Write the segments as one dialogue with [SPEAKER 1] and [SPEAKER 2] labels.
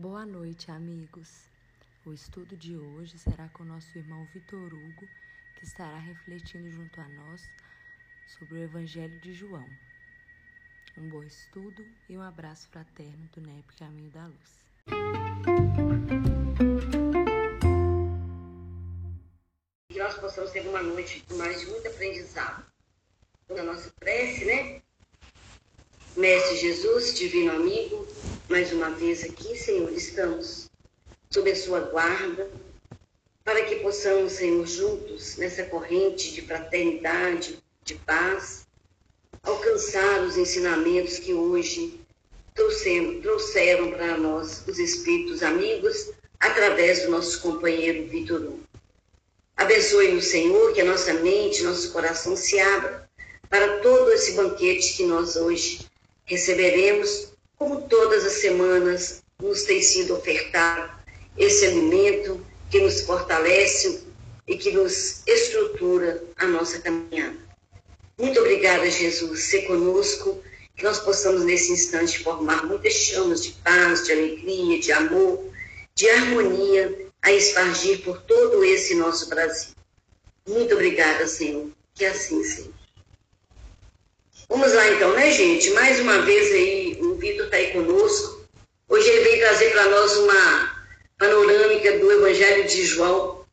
[SPEAKER 1] Boa noite, amigos. O estudo de hoje será com nosso irmão Vitor Hugo, que estará refletindo junto a nós sobre o Evangelho de João. Um bom estudo e um abraço fraterno do NEP Caminho da Luz.
[SPEAKER 2] Que nós possamos ter uma noite mais de muito aprendizado. Na nossa prece, né? Mestre Jesus, divino amigo, mais uma vez aqui, Senhor, estamos sob a sua guarda, para que possamos, Senhor, juntos, nessa corrente de fraternidade, de paz, alcançar os ensinamentos que hoje trouxeram, para nós os Espíritos amigos, através do nosso companheiro Vitor Hugo. Abençoe-nos, Senhor, que a nossa mente, nosso coração se abra para todo esse banquete que nós hoje receberemos, como todas as semanas nos tem sido ofertado esse alimento que nos fortalece e que nos estrutura a nossa caminhada. Muito obrigada, Jesus, ser conosco, que nós possamos nesse instante formar muitas chamas de paz, de alegria, de amor, de harmonia a espargir por todo esse nosso Brasil. Muito obrigada, Senhor. Que assim seja. Vamos lá então, né, gente? Mais uma vez aí, o Vitor está aí conosco. Hoje ele vem trazer para nós uma panorâmica do Evangelho de João,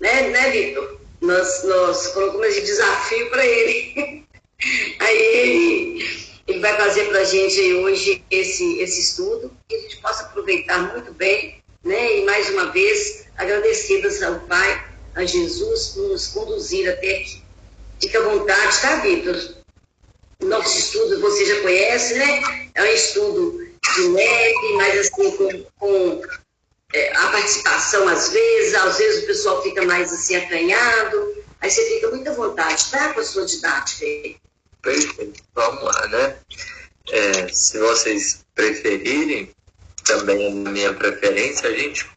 [SPEAKER 2] né, né Vitor? Nós, nós colocamos esse desafio para ele. aí ele, ele vai fazer para a gente hoje esse, esse estudo, que a gente possa aproveitar muito bem, né? E mais uma vez, agradecidas ao Pai, a Jesus, por nos conduzir até aqui. Fica à vontade, tá, Vitor? Nosso estudo você já conhece, né? É um estudo de leve, mas assim, com, com é, a participação às vezes, às vezes o pessoal fica mais assim acanhado, aí você fica muito à vontade, tá? Com a sua didática.
[SPEAKER 3] Perfeito, vamos lá, né? É, se vocês preferirem, também é minha preferência, a gente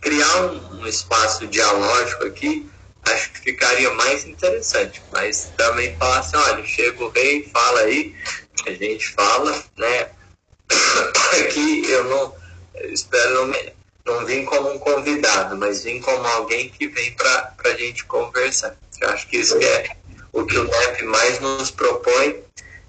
[SPEAKER 3] criar um, um espaço dialógico aqui acho que ficaria mais interessante. Mas também falar assim, olha, chega o rei, fala aí, a gente fala, né? Aqui eu não espero não, não vim como um convidado, mas vim como alguém que vem para a gente conversar. Eu acho que isso é o que o NEP mais nos propõe,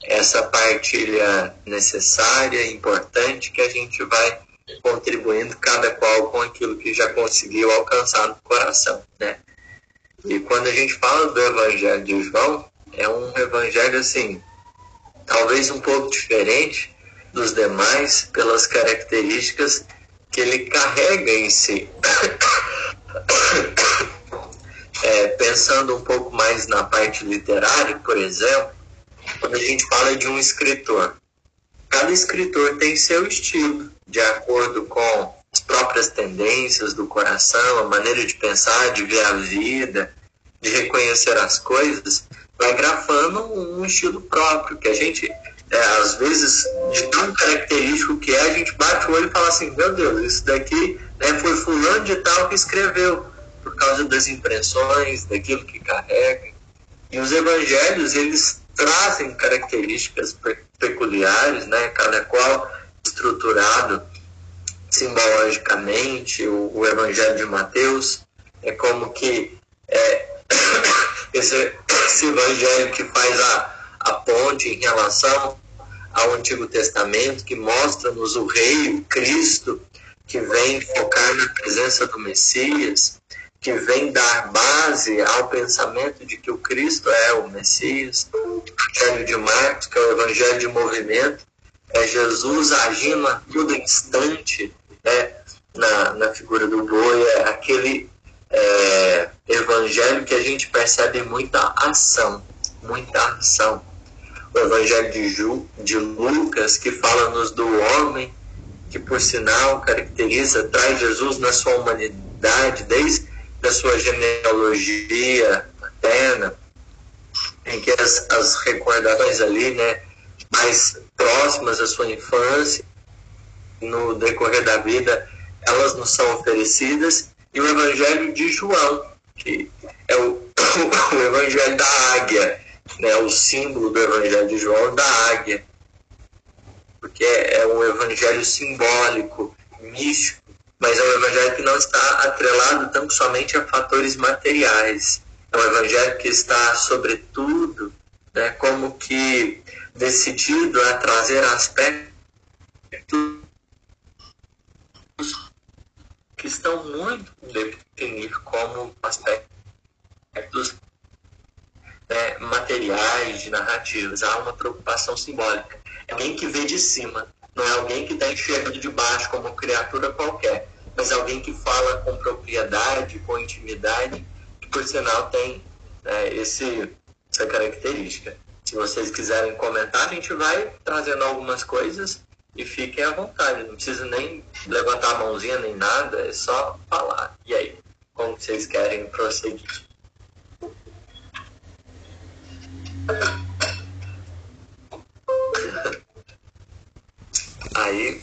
[SPEAKER 3] essa partilha necessária, importante, que a gente vai contribuindo cada qual com aquilo que já conseguiu alcançar no coração, né? E quando a gente fala do Evangelho de João, é um evangelho assim, talvez um pouco diferente dos demais pelas características que ele carrega em si. É, pensando um pouco mais na parte literária, por exemplo, quando a gente fala de um escritor, cada escritor tem seu estilo, de acordo com próprias tendências do coração, a maneira de pensar, de ver a vida, de reconhecer as coisas, vai grafando um estilo próprio, que a gente, é, às vezes, de tão característico que é, a gente bate o olho e fala assim, meu Deus, isso daqui né, foi fulano de tal que escreveu, por causa das impressões, daquilo que carrega. E os evangelhos, eles trazem características peculiares, né, cada qual estruturado simbologicamente, o, o Evangelho de Mateus é como que é, esse, esse Evangelho que faz a, a ponte em relação ao Antigo Testamento, que mostra-nos o Rei, o Cristo, que vem focar na presença do Messias, que vem dar base ao pensamento de que o Cristo é o Messias. O Evangelho de Marcos, que é o Evangelho de movimento, é Jesus agindo a todo instante né, na, na figura do boi, é aquele é, evangelho que a gente percebe muita ação, muita ação. O evangelho de, Ju, de Lucas, que fala-nos do homem, que por sinal caracteriza, traz Jesus na sua humanidade, desde a sua genealogia materna, em que as, as recordações ali, né, mais próximas à sua infância, no decorrer da vida, elas nos são oferecidas, e o Evangelho de João, que é o, o Evangelho da águia, né, o símbolo do Evangelho de João da águia, porque é um Evangelho simbólico, místico, mas é um evangelho que não está atrelado tão somente a fatores materiais. É um evangelho que está, sobretudo, né, como que decidido a trazer aspectos que estão muito definir como aspectos né, materiais, de narrativas. Há uma preocupação simbólica. É alguém que vê de cima, não é alguém que está enxergando de baixo como criatura qualquer, mas alguém que fala com propriedade, com intimidade, que por sinal tem né, esse, essa característica. Se vocês quiserem comentar, a gente vai trazendo algumas coisas e fiquem à vontade. Não precisa nem levantar a mãozinha nem nada, é só falar. E aí, como vocês querem prosseguir? Aí.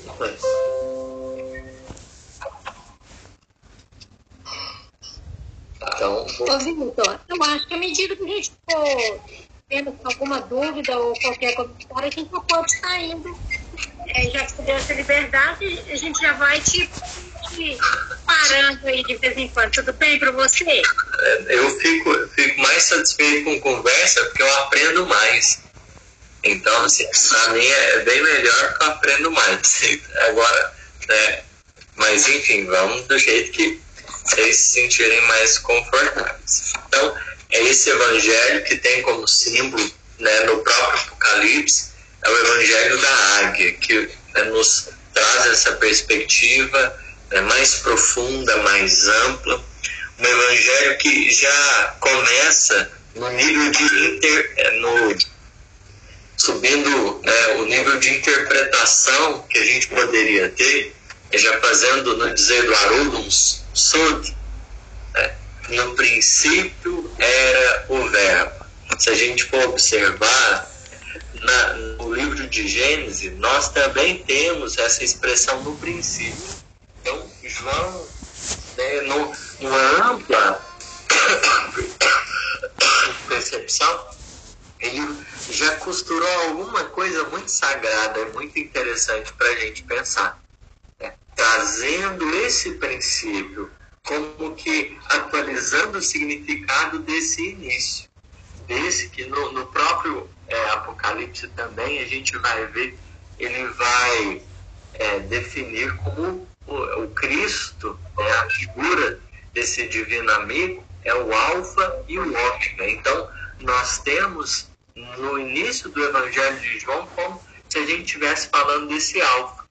[SPEAKER 3] Então.
[SPEAKER 4] Ô, Vitor, eu acho que à medida que a gente for tendo alguma dúvida ou qualquer comentário, a gente pode estar indo. É, já que você deu essa liberdade, a gente já vai te, te parando aí de vez em quando. Tudo bem para você?
[SPEAKER 3] É, eu fico, fico mais satisfeito com conversa porque eu aprendo mais. Então, assim, pra mim é bem melhor que eu aprendo mais. Agora, né? Mas enfim, vamos do jeito que vocês se sentirem mais confortáveis. Então, é esse evangelho que tem como símbolo, né, no próprio Apocalipse, é o evangelho da águia, que né, nos traz essa perspectiva né, mais profunda, mais ampla. Um evangelho que já começa no nível de inter, é, no, subindo né, o nível de interpretação que a gente poderia ter, já fazendo no dizer do Arulus Sud, né, no princípio era o verbo. Se a gente for observar, na, no livro de Gênesis, nós também temos essa expressão no princípio. Então, João, né, no, numa ampla percepção, ele já costurou alguma coisa muito sagrada, muito interessante para a gente pensar. Né? Trazendo esse princípio como que atualizando o significado desse início, desse que no, no próprio é, Apocalipse também a gente vai ver, ele vai é, definir como o, o Cristo, é a figura desse divino amigo, é o Alfa e o Ômega. Então, nós temos no início do Evangelho de João como se a gente estivesse falando desse Alfa,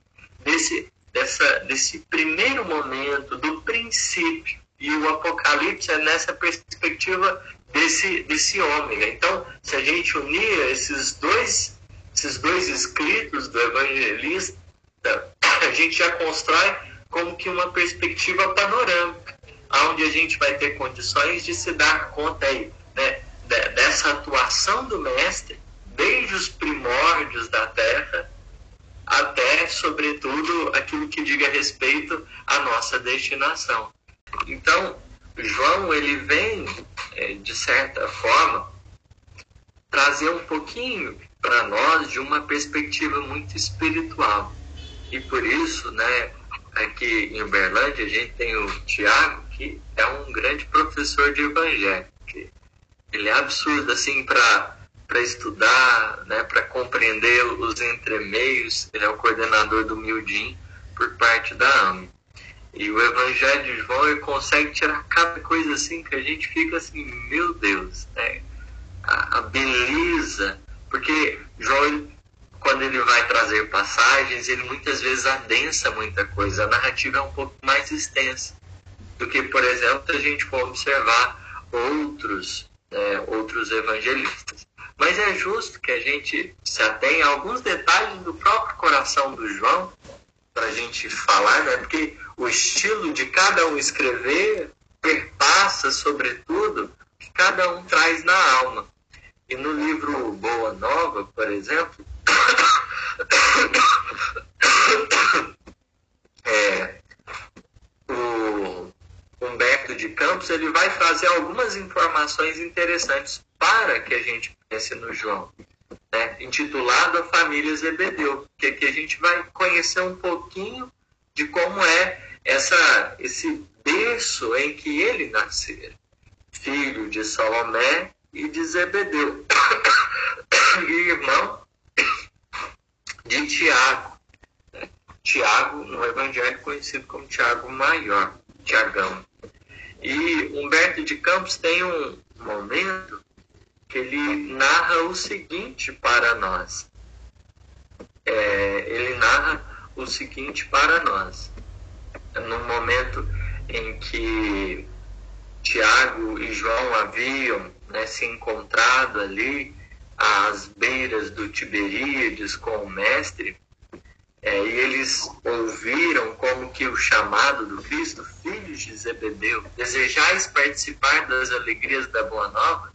[SPEAKER 3] desse dessa, desse primeiro momento, do princípio. E o Apocalipse é nessa perspectiva desse, desse ômega. Então, se a gente unir esses dois, esses dois escritos do evangelista, a gente já constrói como que uma perspectiva panorâmica, onde a gente vai ter condições de se dar conta aí, né, dessa atuação do mestre desde os primórdios da Terra até, sobretudo, aquilo que diga respeito à nossa destinação. Então, João, ele vem, é, de certa forma, trazer um pouquinho para nós de uma perspectiva muito espiritual. E por isso, né, aqui em Uberlândia, a gente tem o Tiago, que é um grande professor de evangelho. Ele é absurdo, assim, para para estudar, né, para compreender os entremeios. Ele é o coordenador do Mildim por parte da AME. E o Evangelho de João ele consegue tirar cada coisa assim que a gente fica assim, meu Deus, né? a, a beleza, porque João, quando ele vai trazer passagens, ele muitas vezes adensa muita coisa. A narrativa é um pouco mais extensa do que, por exemplo, a gente for observar outros, né, outros evangelistas. Mas é justo que a gente se atenha a alguns detalhes do próprio coração do João para a gente falar, né? Porque o estilo de cada um escrever perpassa, sobretudo, o que cada um traz na alma. E no livro Boa Nova, por exemplo, é, o Humberto de Campos ele vai trazer algumas informações interessantes para que a gente pense no João, né? intitulado A Família Zebedeu, que aqui a gente vai conhecer um pouquinho de como é essa, esse berço em que ele nascera, filho de Salomé e de Zebedeu, e irmão de Tiago. Tiago, no Evangelho conhecido como Tiago Maior, Tiagão. E Humberto de Campos tem um momento que ele narra o seguinte para nós. É, ele narra o seguinte para nós. No momento em que Tiago e João haviam né, se encontrado ali às beiras do Tiberíades com o Mestre, é, e eles ouviram como que o chamado do Cristo, filhos de Zebedeu, desejais participar das alegrias da Boa Nova,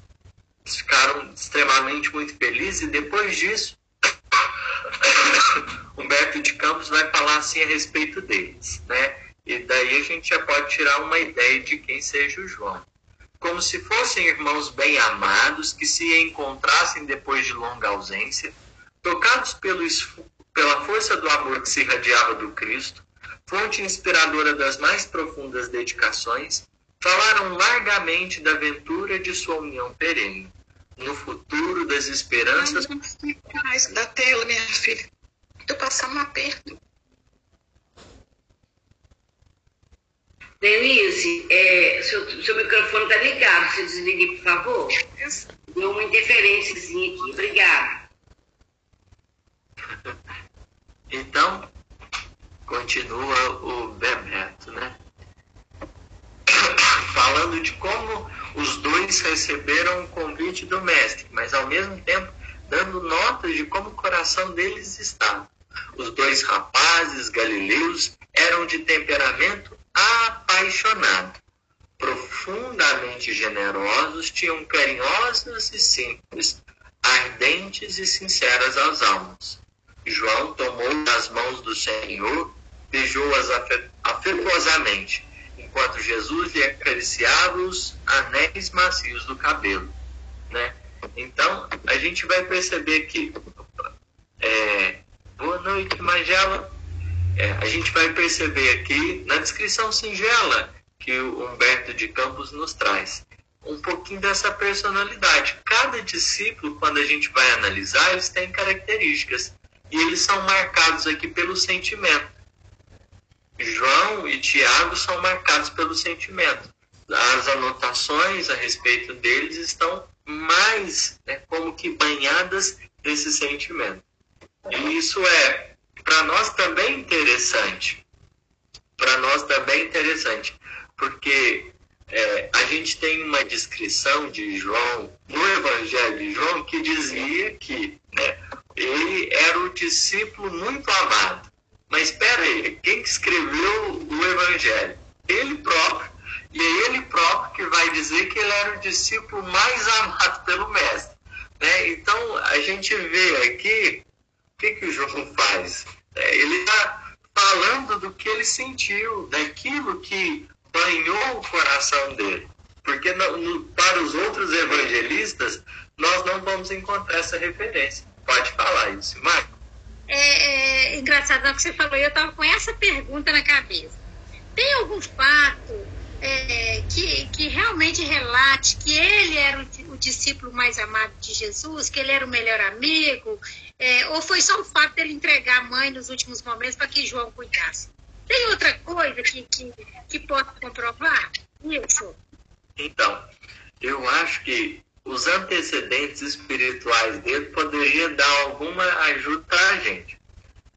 [SPEAKER 3] eles ficaram extremamente muito felizes e depois disso, Humberto de Campos vai falar assim a respeito deles, né? E daí a gente já pode tirar uma ideia de quem seja o João. Como se fossem irmãos bem amados que se encontrassem depois de longa ausência, tocados pelo pela força do amor que se irradiava do Cristo, fonte inspiradora das mais profundas dedicações, falaram largamente da aventura de sua união perene, no futuro das esperanças.
[SPEAKER 4] Ai, da tela, minha filha. Estou passando um aperto.
[SPEAKER 2] Denise, é, seu, seu microfone está ligado. Você desligue, por favor? Deu uma interferênciazinha aqui. Obrigada.
[SPEAKER 3] Então, continua o Bebeto, né? Falando de como os dois receberam o convite do mestre, mas ao mesmo tempo dando notas de como o coração deles estava. Os dois rapazes galileus eram de temperamento apaixonado, profundamente generosos, tinham carinhosos e simples, ardentes e sinceras às almas. João tomou das mãos do Senhor, beijou-as afetuosamente, enquanto Jesus lhe acariciava os anéis macios do cabelo. Né? Então, a gente vai perceber que. É, boa noite, Magela. É, a gente vai perceber aqui, na descrição singela que o Humberto de Campos nos traz, um pouquinho dessa personalidade. Cada discípulo, quando a gente vai analisar, eles têm características e eles são marcados aqui pelo sentimento. João e Tiago são marcados pelo sentimento. As anotações a respeito deles estão mais né, como que banhadas desse sentimento. E isso é, para nós também interessante. Para nós também interessante. Porque é, a gente tem uma descrição de João, no Evangelho de João, que dizia que né, ele era o discípulo muito amado. Mas espera aí, quem escreveu o Evangelho? Ele próprio. E é ele próprio que vai dizer que ele era o discípulo mais amado pelo Mestre. Né? Então, a gente vê aqui que, que o João faz. É, ele está falando do que ele sentiu, daquilo que banhou o coração dele. Porque no, no, para os outros evangelistas, nós não vamos encontrar essa referência. Pode falar isso, Marco.
[SPEAKER 4] É, é engraçado o que você falou, eu estava com essa pergunta na cabeça. Tem algum fato é, que, que realmente relate que ele era o, o, discípulo mais amado de Jesus, que ele era o melhor amigo, é, ou foi só o fato dele entregar a mãe nos últimos momentos para que João cuidasse? Tem outra coisa que, que, que comprovar isso?
[SPEAKER 3] Então, eu acho que os antecedentes espirituais dele poderiam dar alguma ajuda para a gente.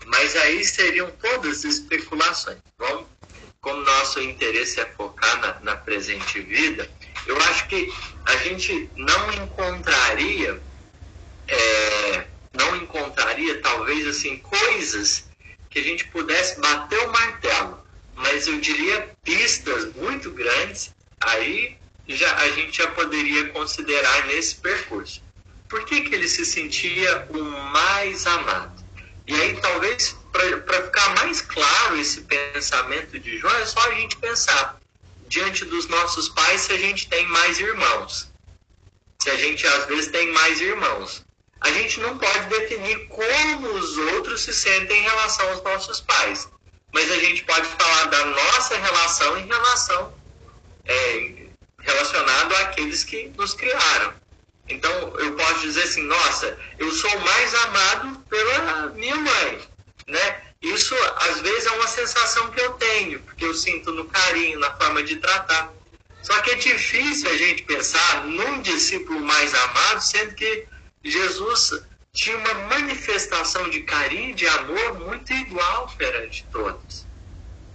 [SPEAKER 3] Mas aí seriam todas especulações. Vamos, como nosso interesse é focar na, na presente vida, eu acho que a gente não encontraria, é, não encontraria talvez assim coisas que a gente pudesse bater o martelo, mas eu diria pistas muito grandes aí já, a gente já poderia considerar nesse percurso. Por que, que ele se sentia o mais amado? E aí, talvez, para ficar mais claro esse pensamento de João, é só a gente pensar diante dos nossos pais se a gente tem mais irmãos. Se a gente, às vezes, tem mais irmãos. A gente não pode definir como os outros se sentem em relação aos nossos pais. mas a gente pode falar da nossa relação em relação é, relacionado àqueles que nos criaram. Então eu posso dizer assim, nossa, eu sou mais amado pela minha mãe, né? Isso às vezes é uma sensação que eu tenho, porque eu sinto no carinho, na forma de tratar. Só que é difícil a gente pensar num discípulo mais amado, sendo que Jesus tinha uma manifestação de carinho, de amor muito igual perante todos.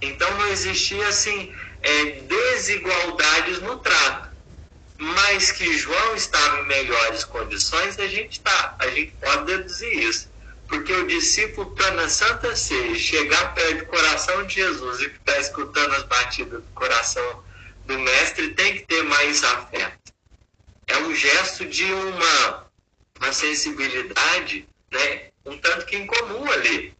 [SPEAKER 3] Então não existia assim é, desigualdades no trato. Mas que João estava em melhores condições, a gente tá, a gente pode deduzir isso. Porque o discípulo está na Santa Ceia, chegar perto do coração de Jesus e ficar escutando as batidas do coração do Mestre, tem que ter mais afeto. É um gesto de uma, uma sensibilidade, né, um tanto que incomum ali.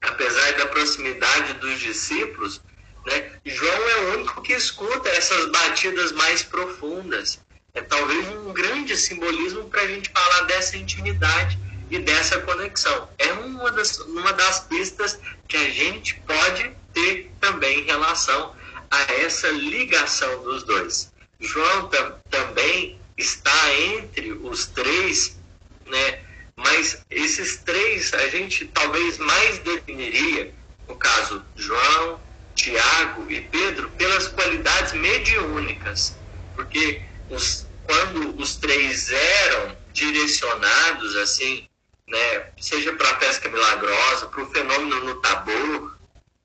[SPEAKER 3] Apesar da proximidade dos discípulos, né, João é o único que escuta essas batidas mais profundas. É talvez um grande simbolismo para a gente falar dessa intimidade e dessa conexão. É uma das, uma das pistas que a gente pode ter também em relação a essa ligação dos dois. João tam, também está entre os três, né? mas esses três a gente talvez mais definiria, no caso João, Tiago e Pedro, pelas qualidades mediúnicas, porque os, quando os três eram direcionados assim né, seja para a pesca milagrosa, para o fenômeno no tabor,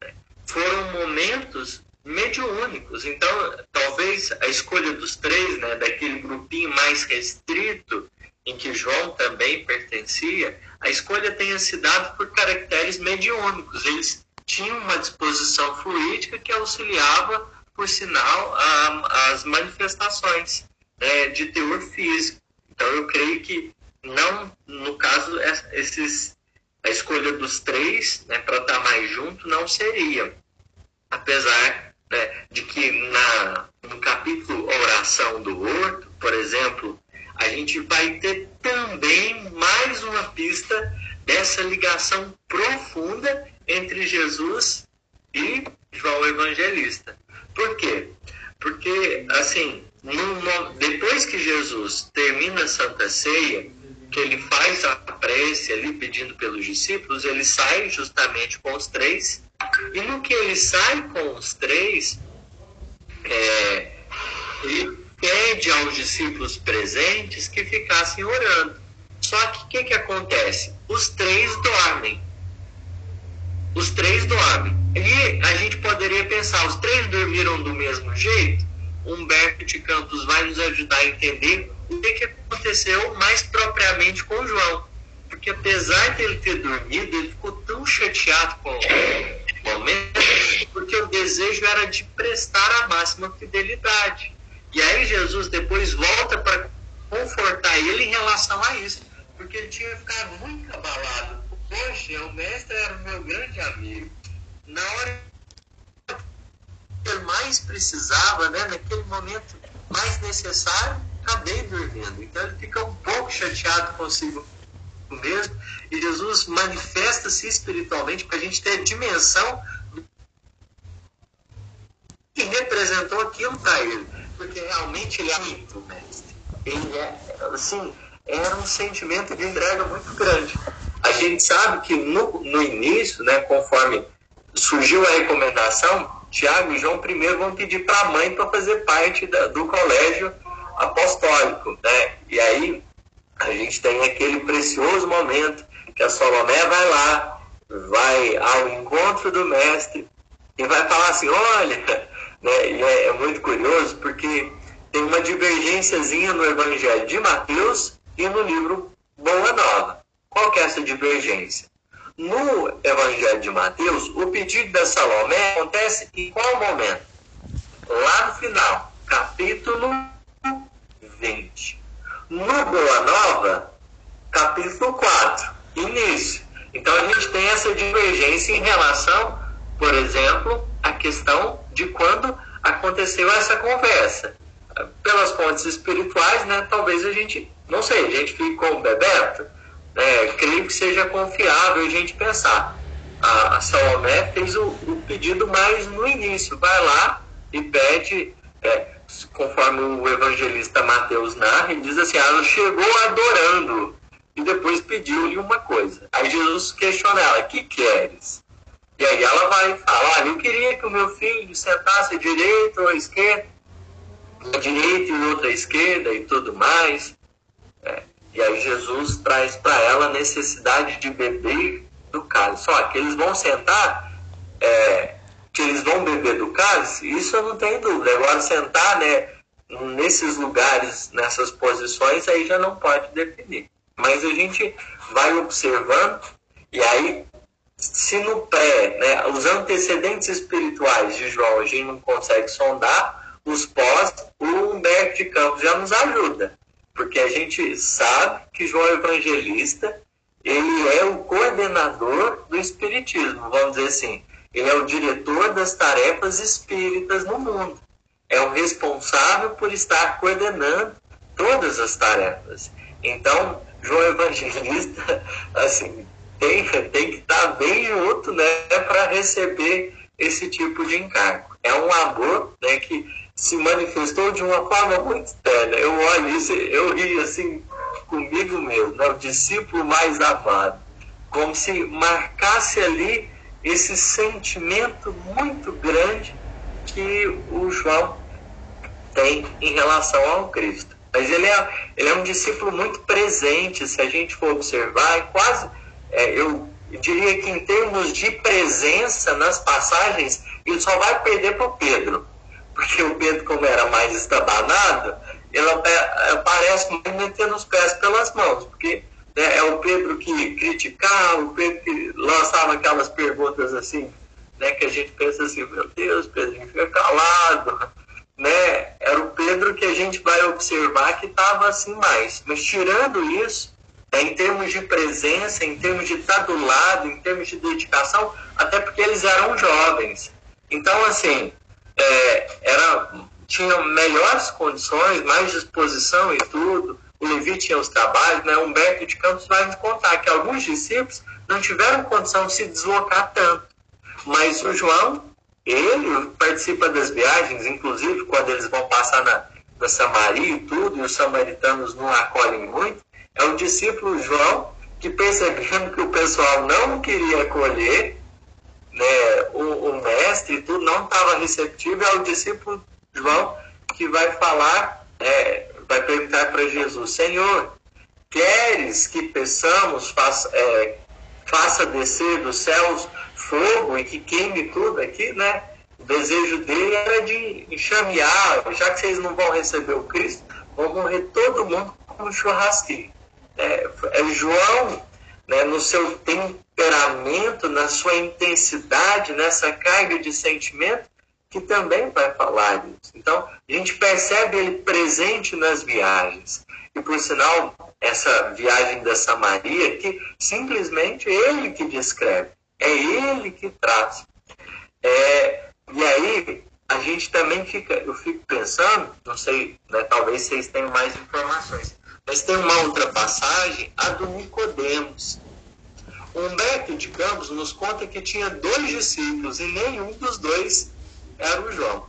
[SPEAKER 3] né, foram momentos mediúnicos. Então, talvez a escolha dos três, né, daquele grupinho mais restrito, em que João também pertencia, a escolha tenha se dado por caracteres mediúnicos. Eles tinham uma disposição fluídica que auxiliava, por sinal, a, as manifestações né, de teor físico. Então, eu creio que não, no caso, esses, a escolha dos três né, para estar tá mais junto não seria. Apesar né, de que na, no capítulo Oração do Horto, por exemplo, a gente vai ter também mais uma pista dessa ligação profunda entre Jesus e João Evangelista. Por quê? Porque, assim, depois que Jesus termina a Santa Ceia, que ele faz a prece ali pedindo pelos discípulos, ele sai justamente com os três, e no que ele sai com os três, é, pede aos discípulos presentes que ficassem orando. Só que o que, que acontece? Os três dormem. Os três dormem. E a gente poderia pensar, os três dormiram do mesmo jeito? Humberto de Campos vai nos ajudar a entender o que, que aconteceu mais propriamente com João. Porque apesar de ele ter dormido, ele ficou tão chateado com o momento, porque o desejo era de prestar a máxima fidelidade. E aí Jesus depois volta para confortar ele em relação a isso, porque ele tinha ficado muito abalado. Poxa, o mestre era o meu grande amigo. Na hora que ele mais precisava, né, naquele momento mais necessário, acabei dormindo. Então ele fica um pouco chateado consigo mesmo. E Jesus manifesta-se espiritualmente para a gente ter a dimensão que representou aquilo para ele. Porque realmente ele é muito mestre. Ele é, assim, era um sentimento de entrega muito grande. A gente sabe que no, no início, né, conforme surgiu a recomendação, Tiago e João primeiro vão pedir para a mãe para fazer parte da, do colégio apostólico, né? E aí a gente tem aquele precioso momento que a Salomé vai lá, vai ao encontro do mestre e vai falar assim, olha, né? E é, é muito curioso porque tem uma divergênciazinha no Evangelho de Mateus e no livro Boa Nova. Qual que é essa divergência? No Evangelho de Mateus, o pedido da Salomé acontece em qual momento? Lá no final, capítulo 20. No Boa Nova, capítulo 4, início. Então a gente tem essa divergência em relação, por exemplo, à questão de quando aconteceu essa conversa. Pelas fontes espirituais, né, talvez a gente, não sei, a gente ficou Bebeto, né, creio que seja confiável a gente pensar. a, a Salomé fez o, o, pedido mais no início. Vai lá e pede, é, conforme o evangelista Mateus narra, ele diz assim, ela chegou adorando e depois pediu-lhe uma coisa. Aí Jesus questiona ela, que queres? E aí ela vai falar, eu queria que o meu filho sentasse à direita ou à esquerda, à direita e outra à esquerda e tudo mais. É, e aí Jesus traz para ela a necessidade de beber do cálice. Só que eles vão sentar, é, que eles vão beber do cálice, isso eu não tenho dúvida. Agora sentar né, nesses lugares, nessas posições, aí já não pode definir. Mas a gente vai observando e aí, se no pré, né, os antecedentes espirituais de João a gente não consegue sondar, os pós, o Humberto de Campos já nos ajuda. Porque a gente sabe que João Evangelista ele é o coordenador do espiritismo, vamos dizer assim. Ele é o diretor das tarefas espíritas no mundo. É o responsável por estar coordenando todas as tarefas. Então, João Evangelista, assim, tem, tem que estar bem junto, né, para receber esse tipo de encargo. É um amor, né, que se manifestou de uma forma muito externa. Eu olho isso, eu ri assim, comigo mesmo, né? o discípulo mais amado, como se marcasse ali esse sentimento muito grande que o João tem em relação ao Cristo. Mas ele é, ele é um discípulo muito presente, se a gente for observar, é quase, é, eu diria que em termos de presença nas passagens, ele só vai perder para o Pedro. Porque o Pedro, como era mais estabanado, ele aparece metendo os pés pelas mãos, porque né, é o Pedro que criticava, o Pedro que lançava aquelas perguntas assim, né, que a gente pensa assim, meu Deus, Pedro, fica calado, né? Era o Pedro que a gente vai observar que estava assim mais. Mas tirando isso, em termos de presença, em termos de estar do lado, em termos de dedicação, até porque eles eram jovens. Então, assim, é, era tinha melhores condições, mais disposição e tudo. O Levi tinha os trabalhos, né? Humberto de Campos vai nos contar que alguns discípulos não tiveram condição de se deslocar tanto. Mas o João, ele participa das viagens, inclusive quando eles vão passar na, na Samaria e tudo, e os samaritanos não acolhem muito. É o discípulo João que, percebendo que o pessoal não queria acolher, né, o, o mestre e tudo, não estava receptivo, é o discípulo João, que vai falar, é, vai perguntar para Jesus: Senhor, queres que peçamos, faça, é, faça descer dos céus fogo e que queime tudo aqui, né? O desejo dele era de enxamear, já que vocês não vão receber o Cristo, vão morrer todo mundo como churrasquinho. É, é João, né, no seu temperamento, na sua intensidade, nessa carga de sentimento, que também vai falar disso. Então, a gente percebe ele presente nas viagens. E, por sinal, essa viagem da Samaria, que simplesmente ele que descreve, é ele que traz. É, e aí, a gente também fica, eu fico pensando, não sei, né, talvez vocês tenham mais informações, mas tem uma outra passagem, a do Nicodemos. Humberto de Campos nos conta que tinha dois discípulos e nenhum dos dois era o João.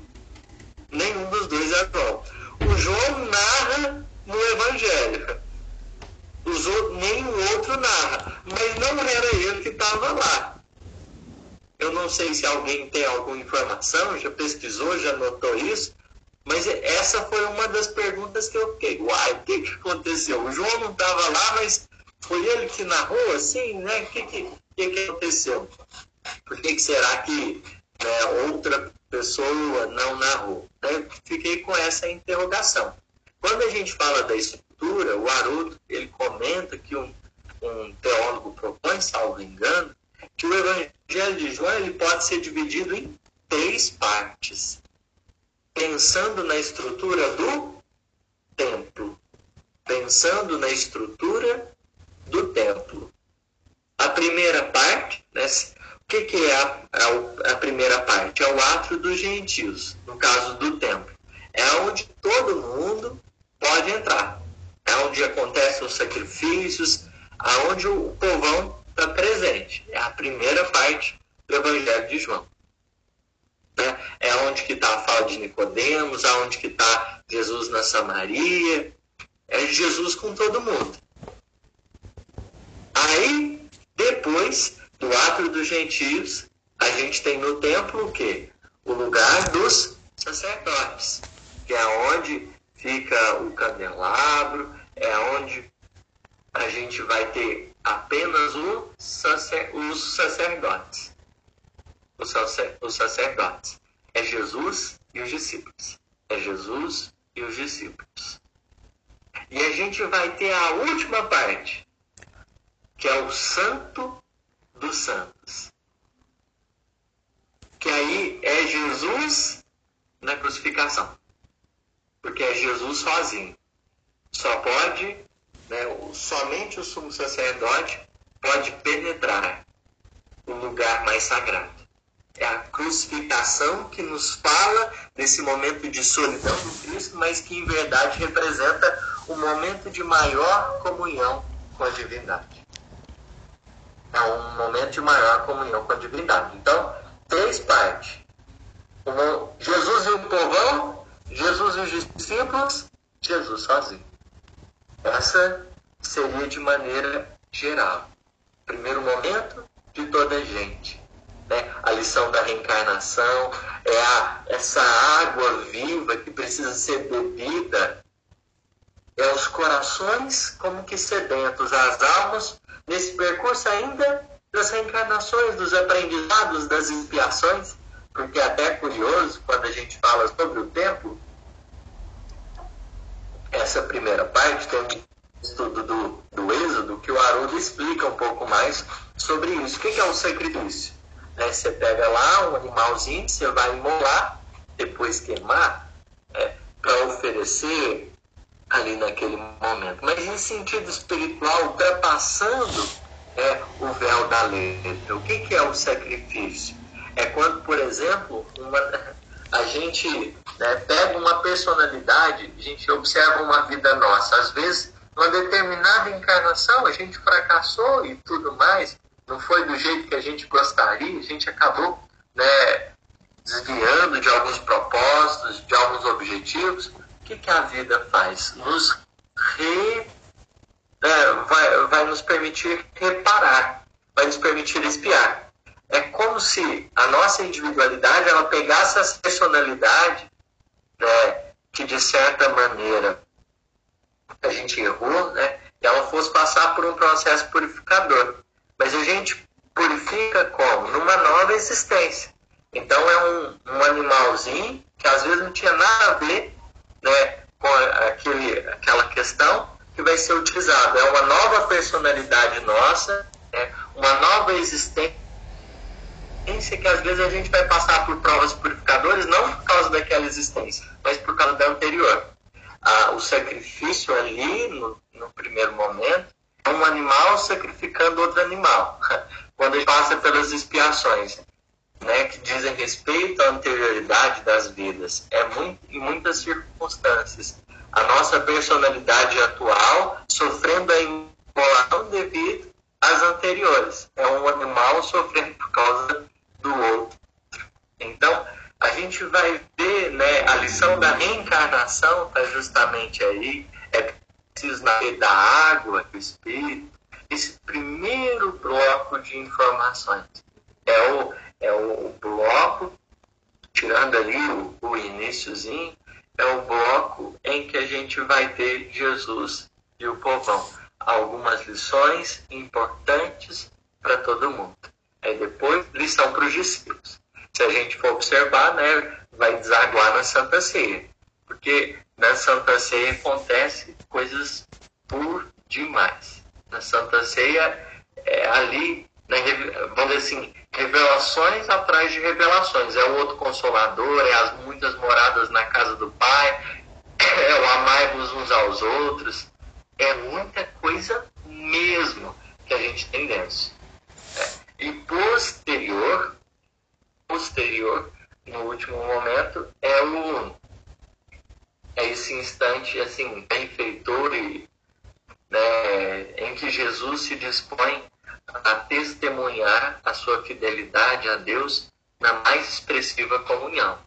[SPEAKER 3] Nenhum dos dois era João. O João narra no Evangelho. Os outros, nenhum outro narra. Mas não era ele que estava lá. Eu não sei se alguém tem alguma informação, já pesquisou, já notou isso, mas essa foi uma das perguntas que eu fiquei. Uai, o que, que aconteceu? O João não estava lá, mas foi ele que narrou assim, né? O que, que, que, aconteceu? Por que, que será que né, outra pessoa não narrou. Eu fiquei com essa interrogação. Quando a gente fala da estrutura, o Haroldo ele comenta que um, um teólogo propõe, salvo engano, que o Evangelho de João ele pode ser dividido em três partes, pensando na estrutura do templo, pensando na estrutura do templo. A primeira parte, né, o que, que é a, a, a, primeira parte? É o átrio dos gentios, no caso do templo. É onde todo mundo pode entrar. É onde acontecem os sacrifícios, aonde o povão está presente. É a primeira parte do Evangelho de João. Né? É onde que está a fala de Nicodemos, aonde que está Jesus na Samaria. É Jesus com todo mundo. Aí, depois do ato dos gentios, a gente tem no templo o quê? O lugar dos sacerdotes, que é onde fica o candelabro, é onde a gente vai ter apenas o sacer, os sacerdotes. Os, sacer, os sacerdotes. É Jesus e os discípulos. É Jesus e os discípulos. E a gente vai ter a última parte, que é o Santo dos Santos. Que aí é Jesus na crucificação. Porque é Jesus sozinho. Só pode, né, somente o sumo sacerdote pode penetrar o lugar mais sagrado. É a crucificação que nos fala desse momento de solidão do Cristo, mas que em verdade representa o um momento de maior comunhão com a divindade. É um momento de maior comunhão com a divindade. Então, três partes. Jesus e o povão, Jesus e os discípulos, Jesus sozinho. Essa seria de maneira geral. Primeiro momento de toda a gente. Né? A lição da reencarnação é a, essa água viva que precisa ser bebida. É os corações como que sedentos, as almas, nesse percurso ainda das reencarnações, dos aprendizados, das expiações, porque até é curioso quando a gente fala sobre o tempo, essa primeira parte tem um estudo do, do Êxodo que o Haroldo explica um pouco mais sobre isso. O que é o sacrifício? Né, você pega lá um animalzinho, você vai imolar, depois queimar, é, para oferecer ali naquele momento. Mas em sentido espiritual, ultrapassando é, o véu da letra. O que, que é o sacrifício? É quando, por exemplo, uma, a gente né, pega uma personalidade, a gente observa uma vida nossa. Às vezes, uma determinada encarnação, a gente fracassou e tudo mais, não foi do jeito que a gente gostaria, a gente acabou né, desviando de alguns propósitos, de alguns objetivos. O que, que a vida faz? Nos re, é, vai, vai nos permitir reparar, vai nos permitir espiar. É como se a nossa individualidade ela pegasse essa personalidade né, que de certa maneira a gente errou, né, e ela fosse passar por um processo purificador. Mas a gente purifica como? Numa nova existência. Então é um, um animalzinho que às vezes não tinha nada a ver né, com aquele, aquela questão que vai ser utilizado. É uma nova personalidade nossa, né, uma nova existência que às vezes a gente vai passar por provas purificadoras não por causa daquela existência, mas por causa da anterior. Ah, o sacrifício ali, no, no primeiro momento, um animal sacrificando outro animal. Quando gente passa pelas expiações, né, que dizem respeito à anterioridade das vidas, é muito, em muitas circunstâncias. A nossa personalidade atual sofrendo a imolação devido às anteriores. É um animal sofrendo por causa do outro. Então, a gente vai ver né, a lição da reencarnação está justamente aí, é preciso na da água, do espírito, esse primeiro bloco de informações. É o, é o bloco, tirando ali o, o iníciozinho, é o bloco em que a gente vai ter Jesus e o povão. Algumas lições importantes para todo mundo. Aí depois, lição para os discípulos. Se a gente for observar, né, vai desaguar na Santa Ceia. Porque na Santa Ceia acontece coisas por demais. Na Santa Ceia, é ali, né, vamos dizer assim, revelações atrás de revelações. É o outro consolador, é as muitas moradas na casa do Pai, é o amai-vos uns aos outros. É muita coisa mesmo que a gente tem dentro. E posterior, posterior, no último momento, é o é esse instante assim benfeitor e né, em que Jesus se dispõe a testemunhar a sua fidelidade a Deus na mais expressiva comunhão.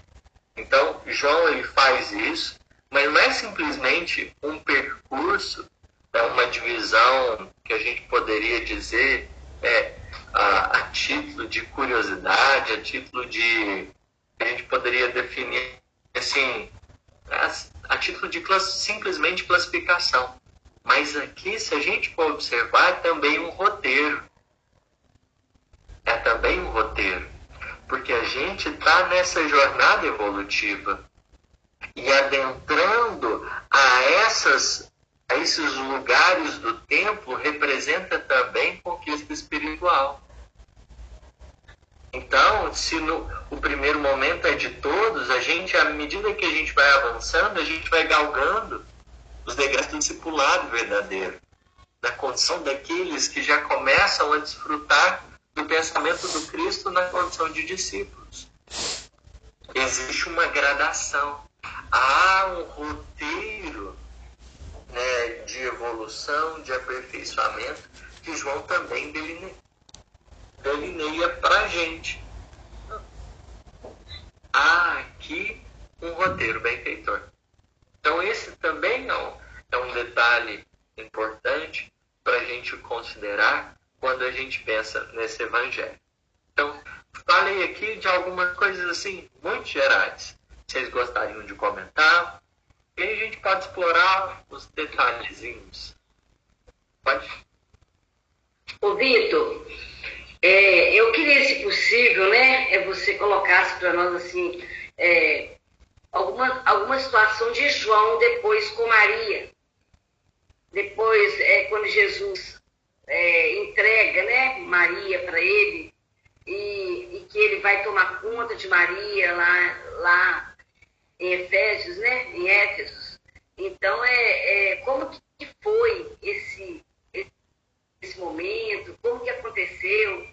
[SPEAKER 3] Então, João ele faz isso, mas não é simplesmente um percurso, é uma divisão que a gente poderia dizer é, a, a título de curiosidade, a título de a gente poderia definir assim a título de class, simplesmente classificação. Mas aqui, se a gente for observar, é também um roteiro. É também um roteiro. Porque a gente está nessa jornada evolutiva. E adentrando a, essas, a esses lugares do templo representa também conquista espiritual. Então, se no, o primeiro momento é de todos, a gente, à medida que a gente vai avançando, a gente vai galgando os degraus do discipulado verdadeiro, da condição daqueles que já começam a desfrutar do pensamento do Cristo na condição de discípulos. Existe uma gradação, há um roteiro né, de evolução, de aperfeiçoamento, que João também delineia, delineia para a gente. Há aqui um roteiro benfeitor. Então, esse também é um, é detalhe importante para a gente considerar quando a gente pensa nesse evangelho. Então, falei aqui de algumas coisas assim, muito gerais. Vocês gostariam de comentar? E aí a gente pode explorar os detalhezinhos. Pode?
[SPEAKER 2] Ô, Vitor, é, eu queria, se possível, né, é você colocasse para nós assim, é, alguma, alguma situação de João depois com Maria. Depois, é, quando Jesus é, entrega né, Maria para ele, e, e, que ele vai tomar conta de Maria lá, lá em Efésios, né, em Éfesos. Então, é, é como que foi esse, esse momento, como que aconteceu,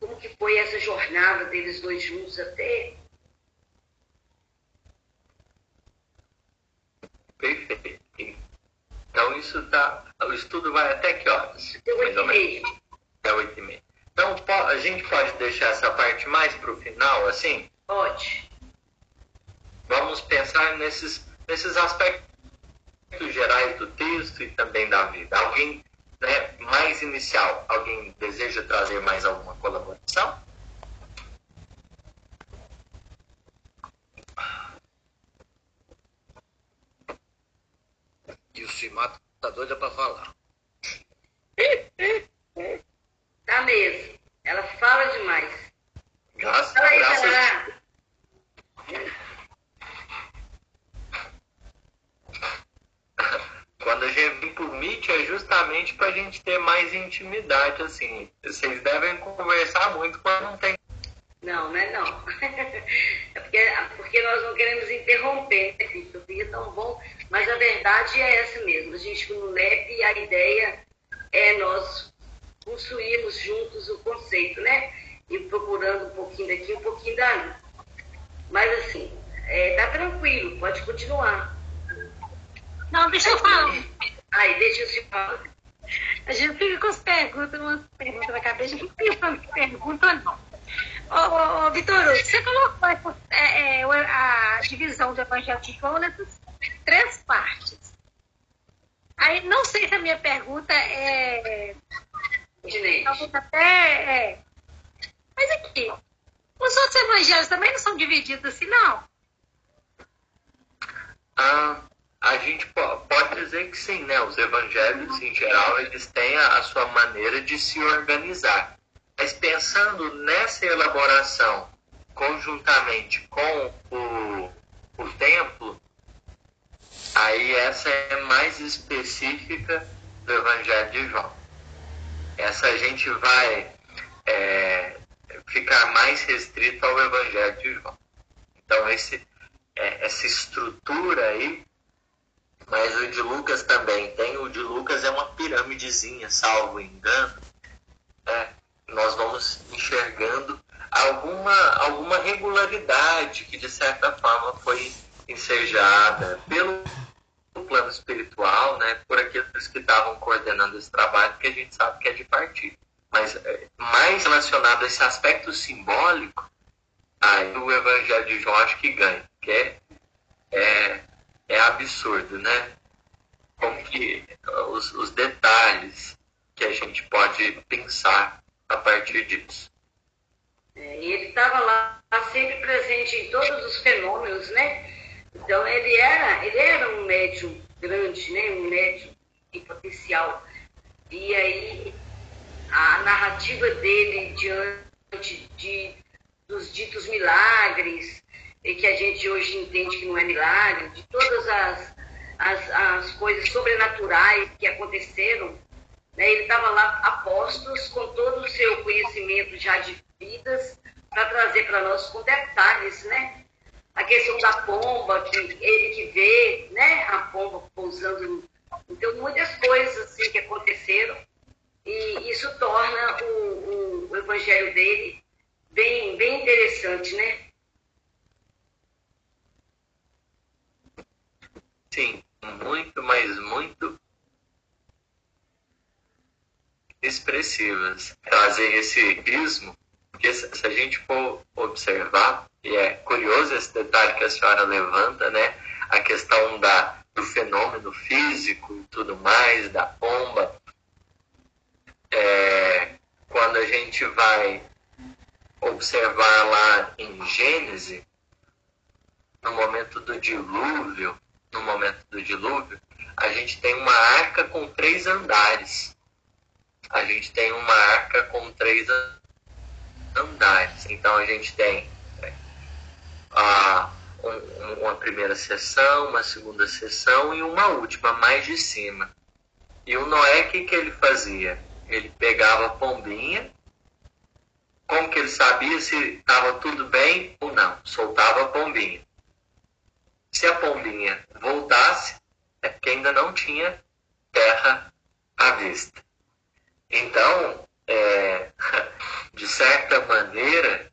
[SPEAKER 2] como que foi essa jornada deles dois juntos até
[SPEAKER 3] Perfeito. Então isso tá. O estudo vai até que horas?
[SPEAKER 2] Até oito e meia.
[SPEAKER 3] Até oito e meia. Então a gente pode deixar essa parte mais para o final, assim?
[SPEAKER 2] Pode.
[SPEAKER 3] Vamos pensar nesses, nesses aspectos gerais do texto e também da vida. Alguém né, mais inicial, alguém deseja trazer mais alguma colaboração?
[SPEAKER 5] E o Simato tá doida para falar.
[SPEAKER 2] Tá mesmo. Ela fala demais.
[SPEAKER 3] Graças,
[SPEAKER 2] Fala aí,
[SPEAKER 3] graças, quando a gente por Meet é justamente para a gente ter mais intimidade, assim. Vocês devem conversar muito quando não tem.
[SPEAKER 2] Não, não é não. É porque, porque nós não queremos interromper, né, Vitor? Fica tão bom. Mas a verdade é essa mesmo. A gente no LEP, a ideia é nós construirmos juntos o conceito, né? E procurando um pouquinho daqui, um pouquinho dali. Mas assim, é, tá tranquilo, pode continuar.
[SPEAKER 4] Não, deixa eu falar.
[SPEAKER 2] Aí, deixa eu te falar.
[SPEAKER 4] A gente fica com as perguntas, umas perguntas na cabeça, a gente fica pensando pergunta não. Ô, ô, ô Vitor, você colocou essa- é, é, a divisão do Evangelho de João nessas três partes. Aí, não sei se a minha pergunta é. Talvez até. É. Mas aqui, os outros evangelhos também não são divididos assim, não?
[SPEAKER 3] Ah, a gente po- pode dizer que sim, né? Os evangelhos, em geral, eles têm a, a sua maneira de se organizar. Mas pensando nessa elaboração conjuntamente com o, o templo, aí essa é mais específica do Evangelho de João. Essa a gente vai é, ficar mais restrito ao Evangelho de João. Então, esse, é, essa estrutura aí mas o de Lucas também tem. O de Lucas é uma pirâmidezinha, salvo engano. É, nós vamos enxergando alguma, alguma regularidade que, de certa forma, foi ensejada pelo plano espiritual, né, por aqueles que estavam coordenando esse trabalho, que a gente sabe que é de partido. mas é, mais relacionado a esse aspecto simbólico, aí o Evangelho de João acho que ganha, que é, é, é absurdo, né? Como que os, os detalhes que a gente pode pensar a partir disso.
[SPEAKER 2] É, e ele estava lá sempre presente em todos os fenômenos, né? Então ele era, ele era um médium grande, né? Um médium em potencial. E aí a narrativa dele diante de, dos ditos milagres, e que a gente hoje entende que não é milagre, de todas as, as, as coisas sobrenaturais que aconteceram, né? ele estava lá a postos com todo o seu conhecimento já de vidas para trazer para nós com detalhes, né? A questão da pomba, que ele que vê, né? A pomba pousando. Então, muitas coisas assim que aconteceram e isso torna o, o, o evangelho dele bem, bem interessante, né?
[SPEAKER 3] Sim, muito, mas muito expressivas. Trazer esse ismo, porque se a gente for observar, e é curioso esse detalhe que a senhora levanta, né? A questão da, do fenômeno físico e tudo mais, da pomba, é, quando a gente vai observar lá em Gênesis, no momento do dilúvio, no momento do dilúvio, a gente tem uma arca com três andares. A gente tem uma arca com três andares. Então a gente tem é, a, um, uma primeira sessão, uma segunda sessão e uma última, mais de cima. E o Noé, o que, que ele fazia? ele pegava a pombinha, como que ele sabia se estava tudo bem ou não? Soltava a pombinha. Se a pombinha voltasse, é porque ainda não tinha terra à vista. Então, é, de certa maneira,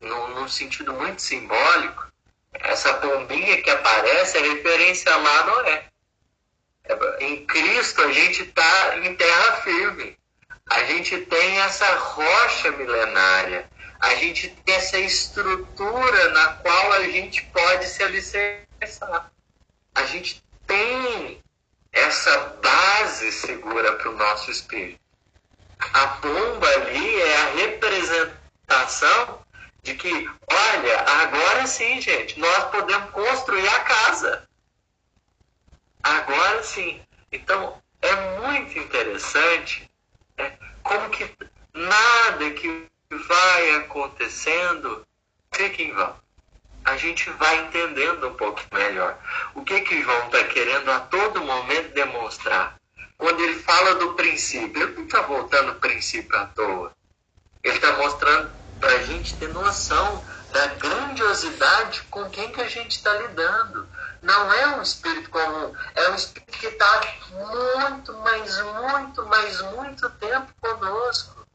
[SPEAKER 3] num, sentido muito simbólico, essa pombinha que aparece é referência lá a Noé. É, em Cristo a gente está em terra firme. A gente tem essa rocha milenária. A gente tem essa estrutura na qual a gente pode se alicerçar. A gente tem essa base segura para o nosso espírito. A pomba ali é a representação de que, olha, agora sim, gente, nós podemos construir a casa. Agora sim. Então, é muito interessante né, como que nada que vai acontecendo fica em vão. A gente vai entendendo um pouco melhor. O que que João está querendo a todo momento demonstrar? Quando ele fala do princípio, ele não está voltando o princípio à toa. Ele está mostrando para a gente ter noção da grandiosidade com quem que a gente está lidando não é um espírito comum, é um espírito que está muito, mas muito, mas muito tempo conosco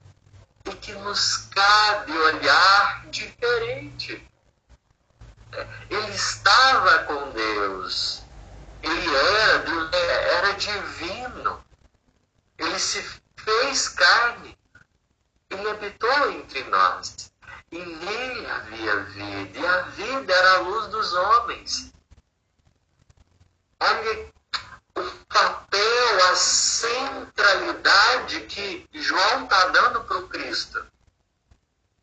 [SPEAKER 3] e que nos cabe olhar diferente. Ele estava com Deus, ele era, era divino, ele se fez carne, ele habitou entre nós. E nele havia vida, e a vida era a luz dos homens. Olha o papel, a centralidade que João está dando para o Cristo.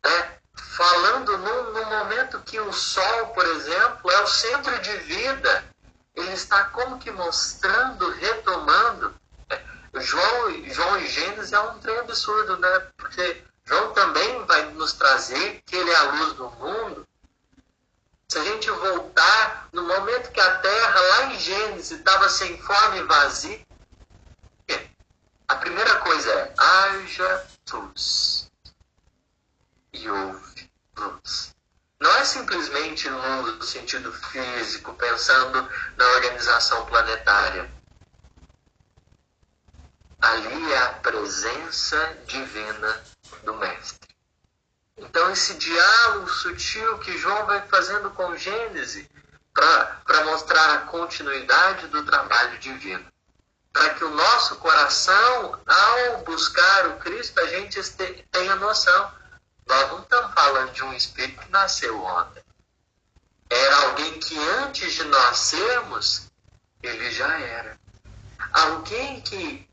[SPEAKER 3] Né? Falando no, no momento que o Sol, por exemplo, é o centro de vida. Ele está como que mostrando, retomando. João, João e Gênesis é um trem absurdo, né? Porque João também vai nos trazer que ele é a luz do mundo, se a gente voltar no momento que a terra, lá em Gênesis, estava sem forma e vazia, a primeira coisa é: haja luz. E houve luz. Não é simplesmente luz no sentido físico, pensando na organização planetária. Ali é a presença divina do Mestre. Então, esse diálogo sutil que João vai fazendo com Gênesis para mostrar a continuidade do trabalho divino. para que o nosso coração, ao buscar o Cristo, a gente tenha noção. Nós não estamos falando de um espírito que nasceu ontem. Era alguém que antes de nós sermos, ele já era. Alguém que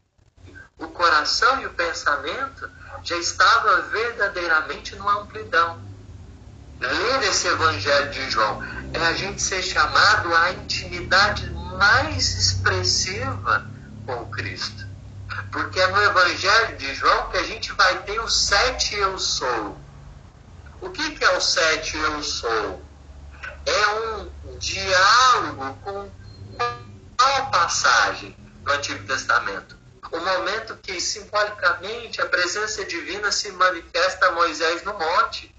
[SPEAKER 3] o coração e o pensamento já estava verdadeiramente numa amplidão. Ler esse Evangelho de João é a gente ser chamado à intimidade mais expressiva com Cristo. Porque é no Evangelho de João que a gente vai ter o sete eu sou. O que, que é o sete eu sou? É um diálogo com qual passagem no Antigo Testamento? O momento que simbolicamente a presença divina se manifesta a Moisés no monte.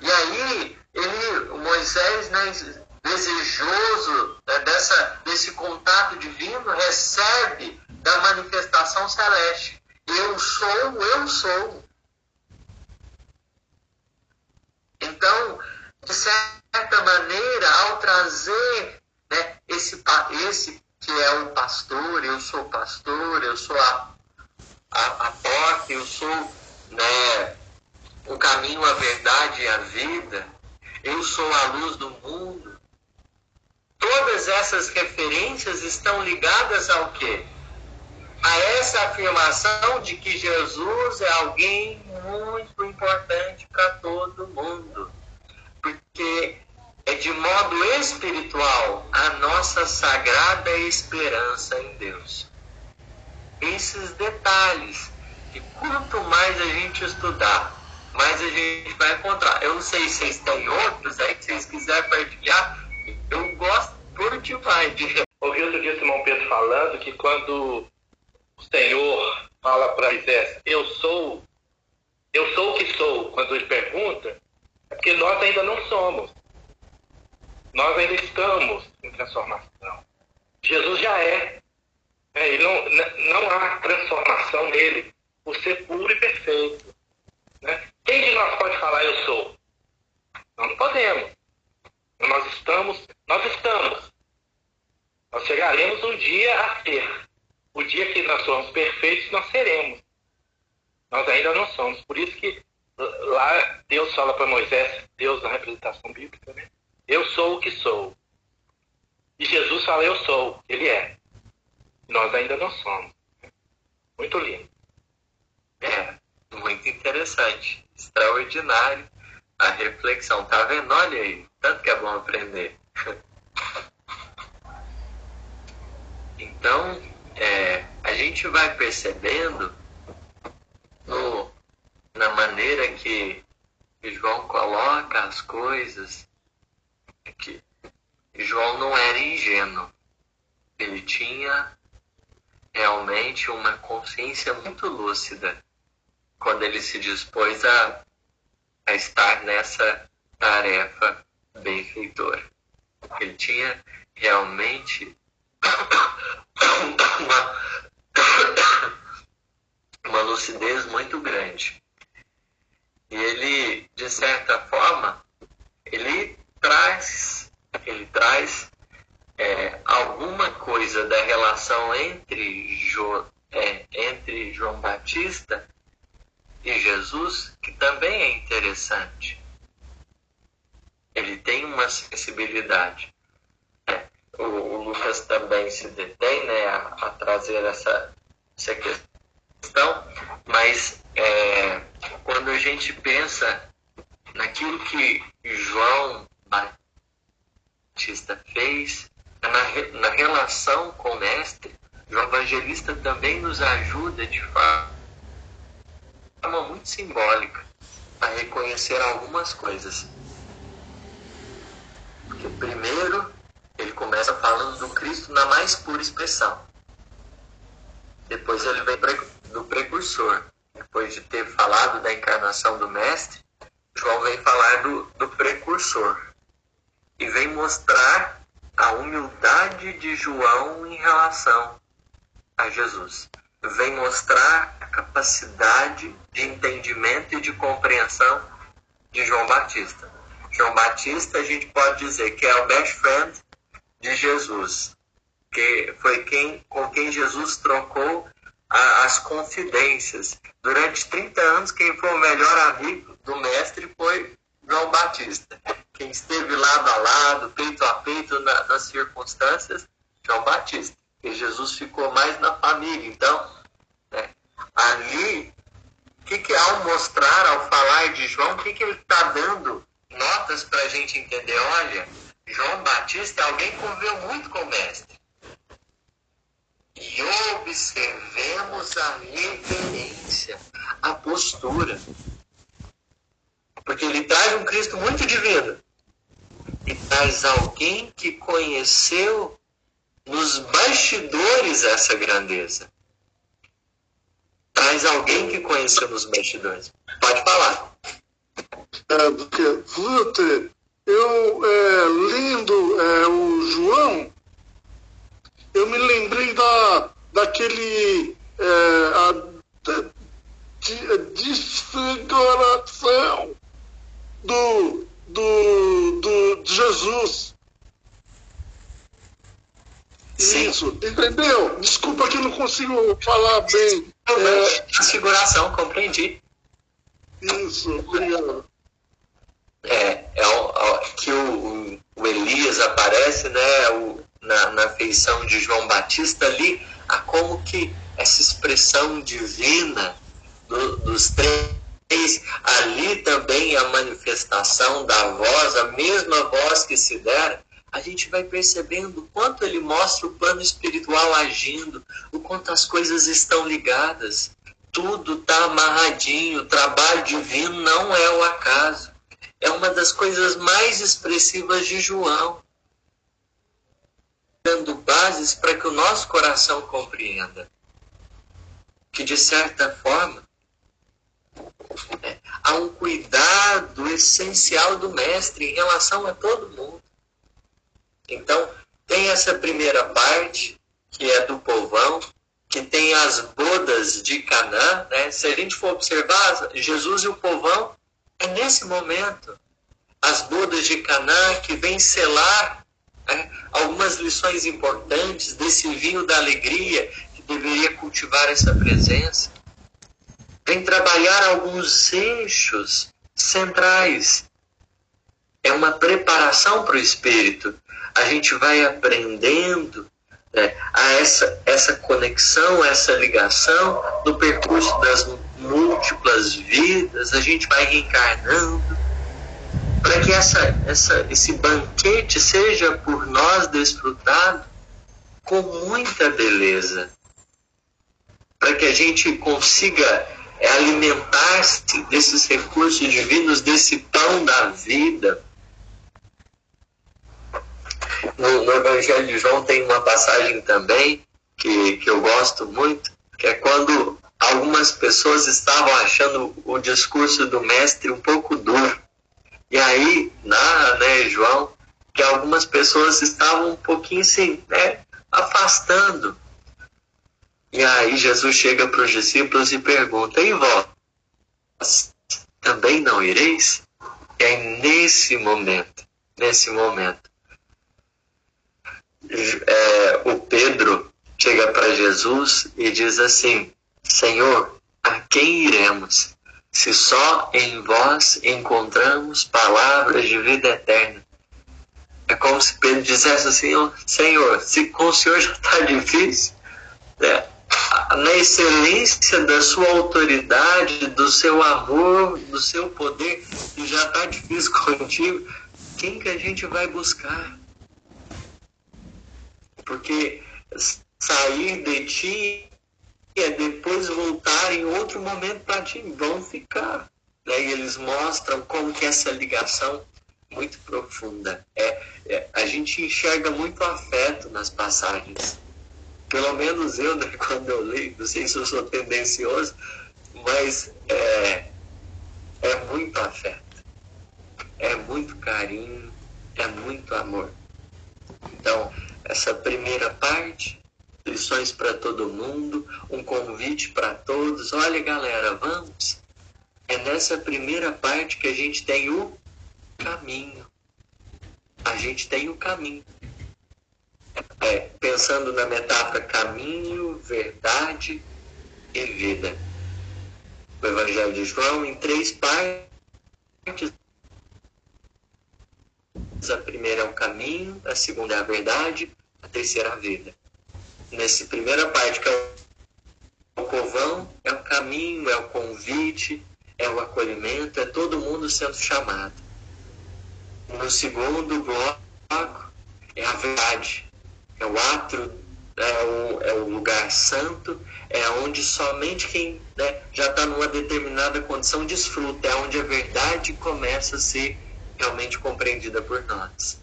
[SPEAKER 3] E aí, ele, Moisés, né, desejoso né, dessa, desse contato divino, recebe da manifestação celeste. Eu sou, eu sou. Então, de certa maneira, ao trazer né, esse, esse que é o pastor, eu sou pastor, eu sou a, a, a porta, eu sou né, o caminho, a verdade e a vida, eu sou a luz do mundo. Todas essas referências estão ligadas ao quê? A essa afirmação de que Jesus é alguém muito importante para todo mundo. Porque é de modo espiritual a nossa sagrada esperança em Deus. Esses detalhes, que quanto mais a gente estudar, mais a gente vai encontrar. Eu não sei se vocês têm outros aí, que vocês quiserem partilhar, eu gosto por demais de.
[SPEAKER 5] Ouvi outro dia Simão Pedro falando que quando o Senhor fala para Moisés, eu sou, eu sou o que sou, quando ele pergunta, é porque nós ainda não somos. Nós ainda estamos em transformação. Jesus já é. é não, não há transformação nele por ser puro e perfeito. Né? Quem de nós pode falar eu sou? Nós não podemos. Nós estamos, nós estamos. Nós chegaremos um dia a ser. O dia que nós somos perfeitos, nós seremos. Nós ainda não somos. Por isso que lá Deus fala para Moisés, Deus na representação bíblica, né? Eu sou o que sou. E Jesus fala, eu sou. Ele é. Nós ainda não somos. Muito lindo.
[SPEAKER 3] É, muito interessante. Extraordinário a reflexão. Tá vendo? Olha aí. Tanto que é bom aprender. Então, é, a gente vai percebendo no, na maneira que João coloca as coisas que João não era ingênuo. Ele tinha realmente uma consciência muito lúcida quando ele se dispôs a, a estar nessa tarefa benfeitora. Ele tinha realmente uma, uma lucidez muito grande. E ele, de certa forma, ele traz, ele traz é, alguma coisa da relação entre, jo, é, entre João Batista e Jesus que também é interessante ele tem uma sensibilidade. O, o, Lucas também se detém né, a, a trazer essa, essa questão, mas é, quando a gente pensa naquilo que João Batista fez, na, na relação com o Mestre, o evangelista também nos ajuda de forma muito simbólica a reconhecer algumas coisas. Porque primeiro ele começa falando do Cristo na mais pura expressão. Depois ele vem do precursor. Depois de ter falado da encarnação do Mestre, João vem falar do, do precursor. E vem mostrar a humildade de João em relação a Jesus. Vem mostrar a capacidade de entendimento e de compreensão de João Batista. João Batista, a gente pode dizer que é o best friend de Jesus. que foi quem com quem Jesus trocou a, as confidências. Durante 30 anos, quem foi o melhor amigo do mestre foi João Batista. Quem esteve lado a lado, peito a peito na, nas circunstâncias, João Batista. E Jesus ficou mais na família. Então, né, ali, que, que ao mostrar, ao falar de João, o que, que ele está dando notas para a gente entender? Olha, João Batista alguém conviveu muito com o mestre. E observemos a reverência, a postura. Porque ele traz um Cristo muito divino. E traz alguém que conheceu nos bastidores essa grandeza. Traz alguém que conheceu nos bastidores. Pode falar.
[SPEAKER 6] É, porque, Luther, eu, é, lendo é, o João, eu me lembrei da, daquele é, a, da, desfiguração do, do, do de Jesus. Sim. Isso, entendeu? Desculpa que eu não consigo falar bem.
[SPEAKER 3] É, Transfiguração, compreendi.
[SPEAKER 6] Isso, obrigado.
[SPEAKER 3] É, é, o, que o, o, Elias aparece né, o, na, na feição de João Batista ali, a como que essa expressão divina do, dos três, ali também a manifestação da voz, a mesma voz que se dera, a gente vai percebendo o quanto ele mostra o plano espiritual agindo, o quanto as coisas estão ligadas. Tudo está amarradinho, o trabalho divino não é o acaso é uma das coisas mais expressivas de João, dando bases para que o nosso coração compreenda que, de certa forma, é, há um cuidado essencial do Mestre em relação a todo mundo. Então, tem essa primeira parte, que é do povão, que tem as bodas de Canaã. Né? Se a gente for observar, Jesus e o povão é nesse momento, as bodas de Caná que vem selar né, algumas lições importantes desse vinho da alegria que deveria cultivar essa presença. Vem trabalhar alguns eixos centrais. É uma preparação para o espírito. A gente vai aprendendo né, a essa, essa conexão, essa ligação no percurso das múltiplas vidas, a gente vai reencarnando, para que essa, essa, esse banquete seja por nós desfrutado com muita beleza, para que a gente consiga alimentar-se desses recursos divinos, desse pão da vida. No, no, Evangelho de João tem uma passagem também que, que eu gosto muito, que é quando algumas pessoas estavam achando o discurso do mestre um pouco duro. E aí, na, né, João, que algumas pessoas estavam um pouquinho assim, né, afastando. E aí Jesus chega para os discípulos e pergunta: E vós também não ireis? É nesse momento, nesse momento, é, o Pedro chega para Jesus e diz assim: Senhor, a quem iremos? Se só em vós encontramos palavras de vida eterna. É como se Pedro dissesse assim: Senhor, se com o Senhor já está difícil, né? na excelência da sua autoridade, do seu amor, do seu poder, já está difícil contigo, quem que a gente vai buscar? Porque sair de ti depois voltar em outro momento para ti, vão ficar. Né? E eles mostram como que essa ligação muito profunda. É, é, a gente enxerga muito afeto nas passagens. Pelo menos eu, né, quando eu leio, não sei se eu sou tendencioso, mas é, é muito afeto, é muito carinho, é muito amor. Então, essa primeira parte lições para todo mundo, um convite para todos. Olha, galera, vamos. É nessa primeira parte que a gente tem o caminho. A gente tem o caminho. É, pensando na metáfora caminho, verdade e vida. O Evangelho de João em três partes. A primeira é o caminho, a segunda é a verdade, a terceira é a vida. Nessa primeira parte, que é o povão, é o caminho, é o convite, é o acolhimento, é todo mundo sendo chamado. No segundo bloco, é a verdade, é o ato, é o, é o lugar santo, é onde somente quem né, já está numa determinada condição desfruta, é onde a verdade começa a ser realmente compreendida por nós.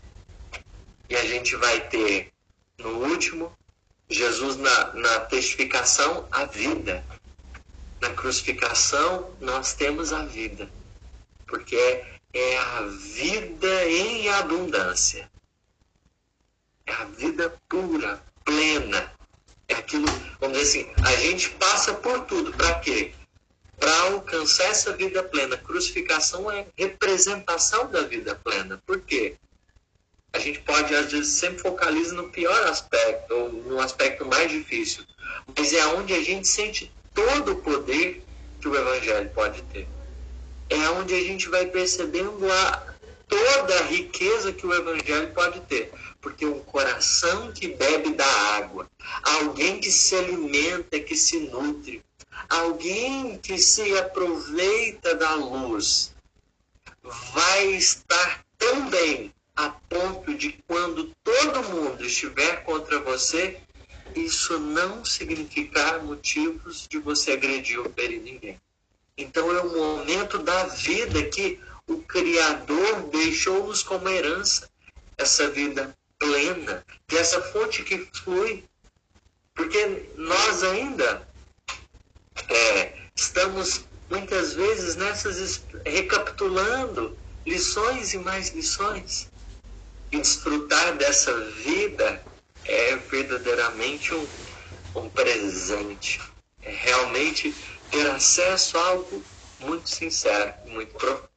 [SPEAKER 3] E a gente vai ter, no último, Jesus na, na testificação, a vida. Na crucificação, nós temos a vida. Porque é, é a vida em abundância. É a vida pura, plena. É aquilo, vamos dizer assim, a gente passa por tudo. Para quê? Para alcançar essa vida plena. Crucificação é representação da vida plena. Por quê? A gente pode, às vezes, sempre focaliza no pior aspecto, ou no aspecto mais difícil. Mas é onde a gente sente todo o poder que o Evangelho pode ter. É onde a gente vai percebendo a, toda a riqueza que o Evangelho pode ter porque um coração que bebe da água, alguém que se alimenta, que se nutre, alguém que se aproveita da luz, vai estar tão bem a ponto de quando todo mundo estiver contra você, isso não significar motivos de você agredir ou ferir ninguém. Então é o momento da vida que o Criador deixou-nos como herança essa vida plena, que essa fonte que flui, porque nós ainda é, estamos muitas vezes nessas recapitulando lições e mais lições. E desfrutar dessa vida é verdadeiramente um, um presente. É realmente ter acesso a algo muito sincero, muito profundo.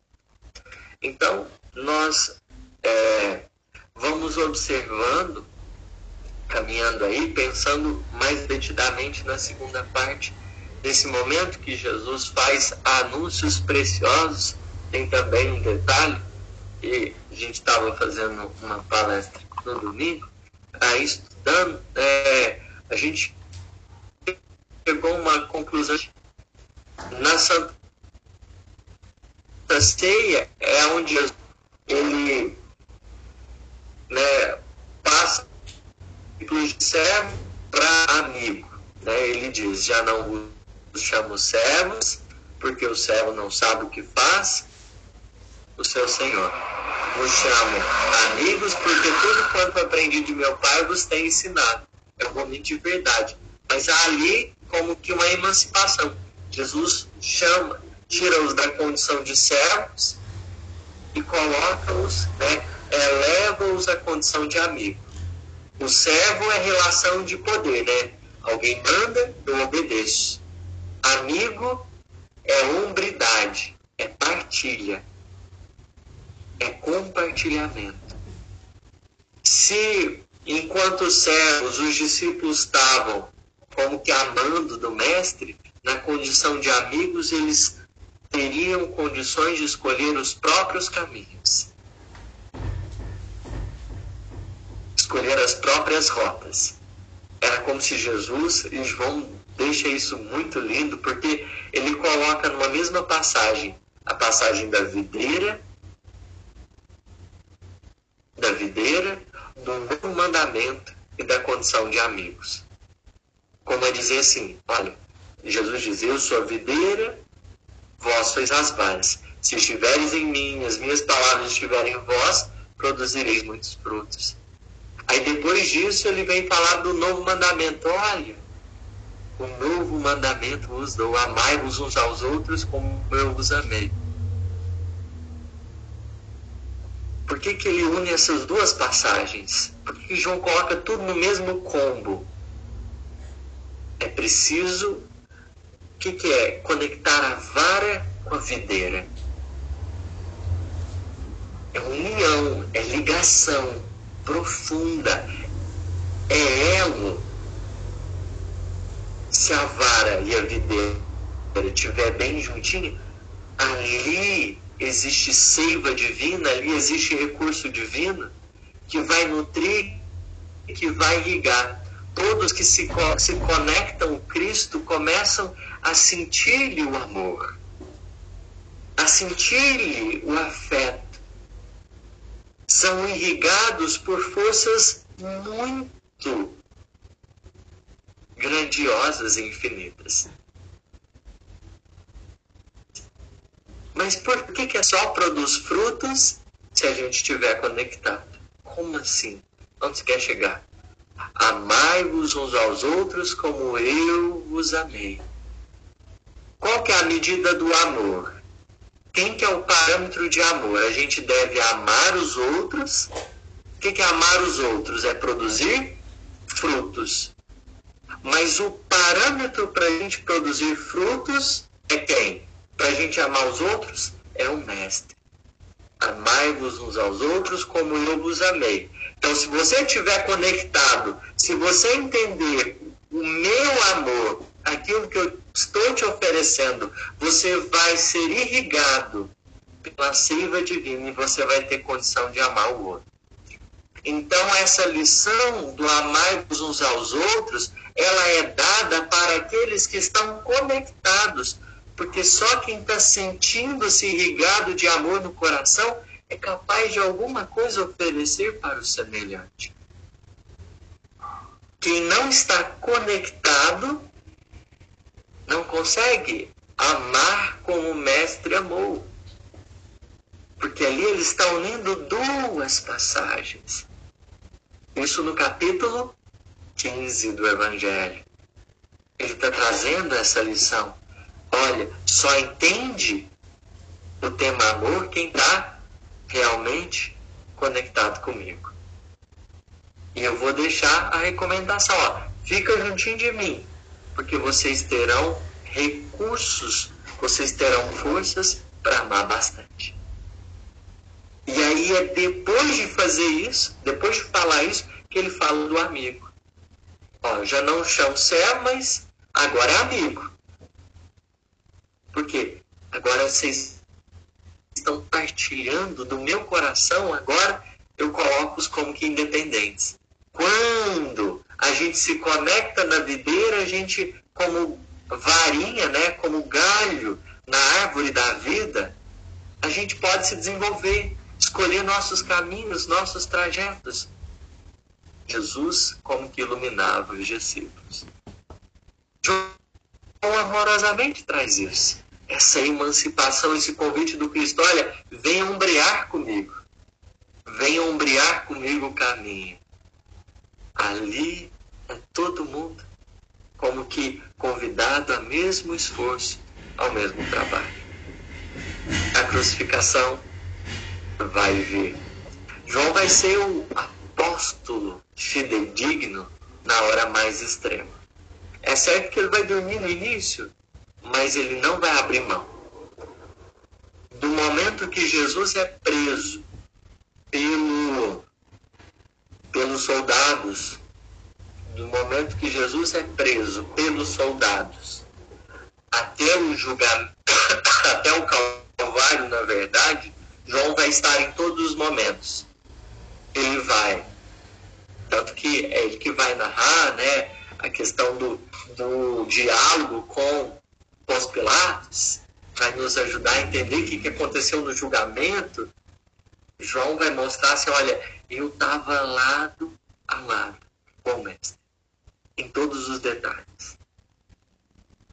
[SPEAKER 3] Então, nós é, vamos observando, caminhando aí, pensando mais detidamente na segunda parte desse momento que Jesus faz anúncios preciosos. Tem também um detalhe, e a gente estava fazendo uma palestra no domingo, aí estudando, é, a gente chegou a uma conclusão na Santa Ceia é onde ele né, passa de servo para amigo. Né? Ele diz, já não os chamo servos, porque o servo não sabe o que faz, o seu Senhor. Vos chamo amigos, porque tudo quanto aprendi de meu Pai vos tem ensinado. É de verdade. Mas há ali como que uma emancipação. Jesus chama, tira-os da condição de servos e coloca-os né, eleva-os à condição de amigo. O servo é relação de poder, né? Alguém manda, eu obedeço. Amigo é hombridade, é partilha, é compartilhamento. Se, enquanto servos, os discípulos estavam como que amando do mestre, na condição de amigos, eles teriam condições de escolher os próprios caminhos. escolher as próprias rotas. Era como se Jesus, e João deixa isso muito lindo, porque ele coloca numa mesma passagem a passagem da videira, da videira, do novo mandamento e da condição de amigos. Como a dizer assim, olha, Jesus diz, eu sou a videira, vós sois as varas. Se estiveres em mim, as minhas palavras estiverem em vós, produzireis muitos frutos. Aí depois disso ele vem falar do novo mandamento. Olha, o novo mandamento vos dou, amai-vos uns aos outros como eu vos amei. Por que, que ele une essas duas passagens? Por que, que João coloca tudo no mesmo combo? É preciso, o que, que é? Conectar a vara com a videira. É união, é ligação profunda. é elo. Se a vara e a videira estiver bem juntinha, ali existe seiva divina, ali existe recurso divino que vai nutrir, que vai irrigar. Todos que se, se conectam ao Cristo começam a sentir-lhe o amor, a sentir-lhe o afeto. São irrigados por forças muito grandiosas e infinitas. Mas por que, que é só produz frutos se a gente estiver conectado? Como assim? Onde você quer chegar? Amai-vos uns aos outros como eu vos amei. Qual que é a medida do amor? Quem que é o parâmetro de amor? A gente deve amar os outros. O que, que é amar os outros? É produzir frutos. Mas o parâmetro para a gente produzir frutos é quem? Para a gente amar os outros é o mestre. Amai-vos uns aos outros como eu vos amei. Então, se você estiver conectado, se você entender o meu amor, aquilo que eu estou te oferecendo, você vai ser irrigado pela seiva divina e você vai ter condição de amar o outro. Então, essa lição do amar-vos uns aos outros, ela é dada para aqueles que estão conectados, porque só quem está sentindo-se irrigado de amor no coração é capaz de alguma coisa oferecer para o semelhante. Quem não está conectado não consegue amar como o mestre amou. Porque ali ele está unindo duas passagens. Isso no capítulo 15 do Evangelho. Ele está trazendo essa lição. Olha, só entende o tema amor quem está realmente conectado comigo. E eu vou deixar a recomendação, ó, fica juntinho de mim, porque vocês terão recursos, vocês terão forças para amar bastante. E aí é depois de fazer isso, depois de falar isso, que ele fala do amigo. Ó, já não chamo Cé, mas agora é amigo. Por quê? Agora vocês estão partilhando do meu coração, agora eu coloco-os como que independentes. Quando a gente se conecta na videira, a gente, como varinha, né, como galho na árvore da vida, a gente pode se desenvolver, escolher nossos caminhos, nossos trajetos. Jesus como que iluminava os discípulos. João amorosamente traz isso. Essa emancipação, esse convite do Cristo. Olha, venha ombrear comigo. Venha ombrear comigo o caminho. Ali é todo mundo como que convidado a mesmo esforço, ao mesmo trabalho. A crucificação vai vir. João vai ser o apóstolo fidedigno na hora mais extrema. É certo que ele vai dormir no início, mas ele não vai abrir mão. Do momento que Jesus é preso pelo, pelos soldados do momento que Jesus é preso pelos soldados até o julgamento, até o Calvário, na verdade, João vai estar em todos os momentos. Ele vai. Tanto que é ele que vai narrar né, a questão do, do diálogo com os Pilatos, vai nos ajudar a entender o que, que aconteceu no julgamento. João vai mostrar assim, olha, eu estava lado a lado com o mestre em todos os detalhes.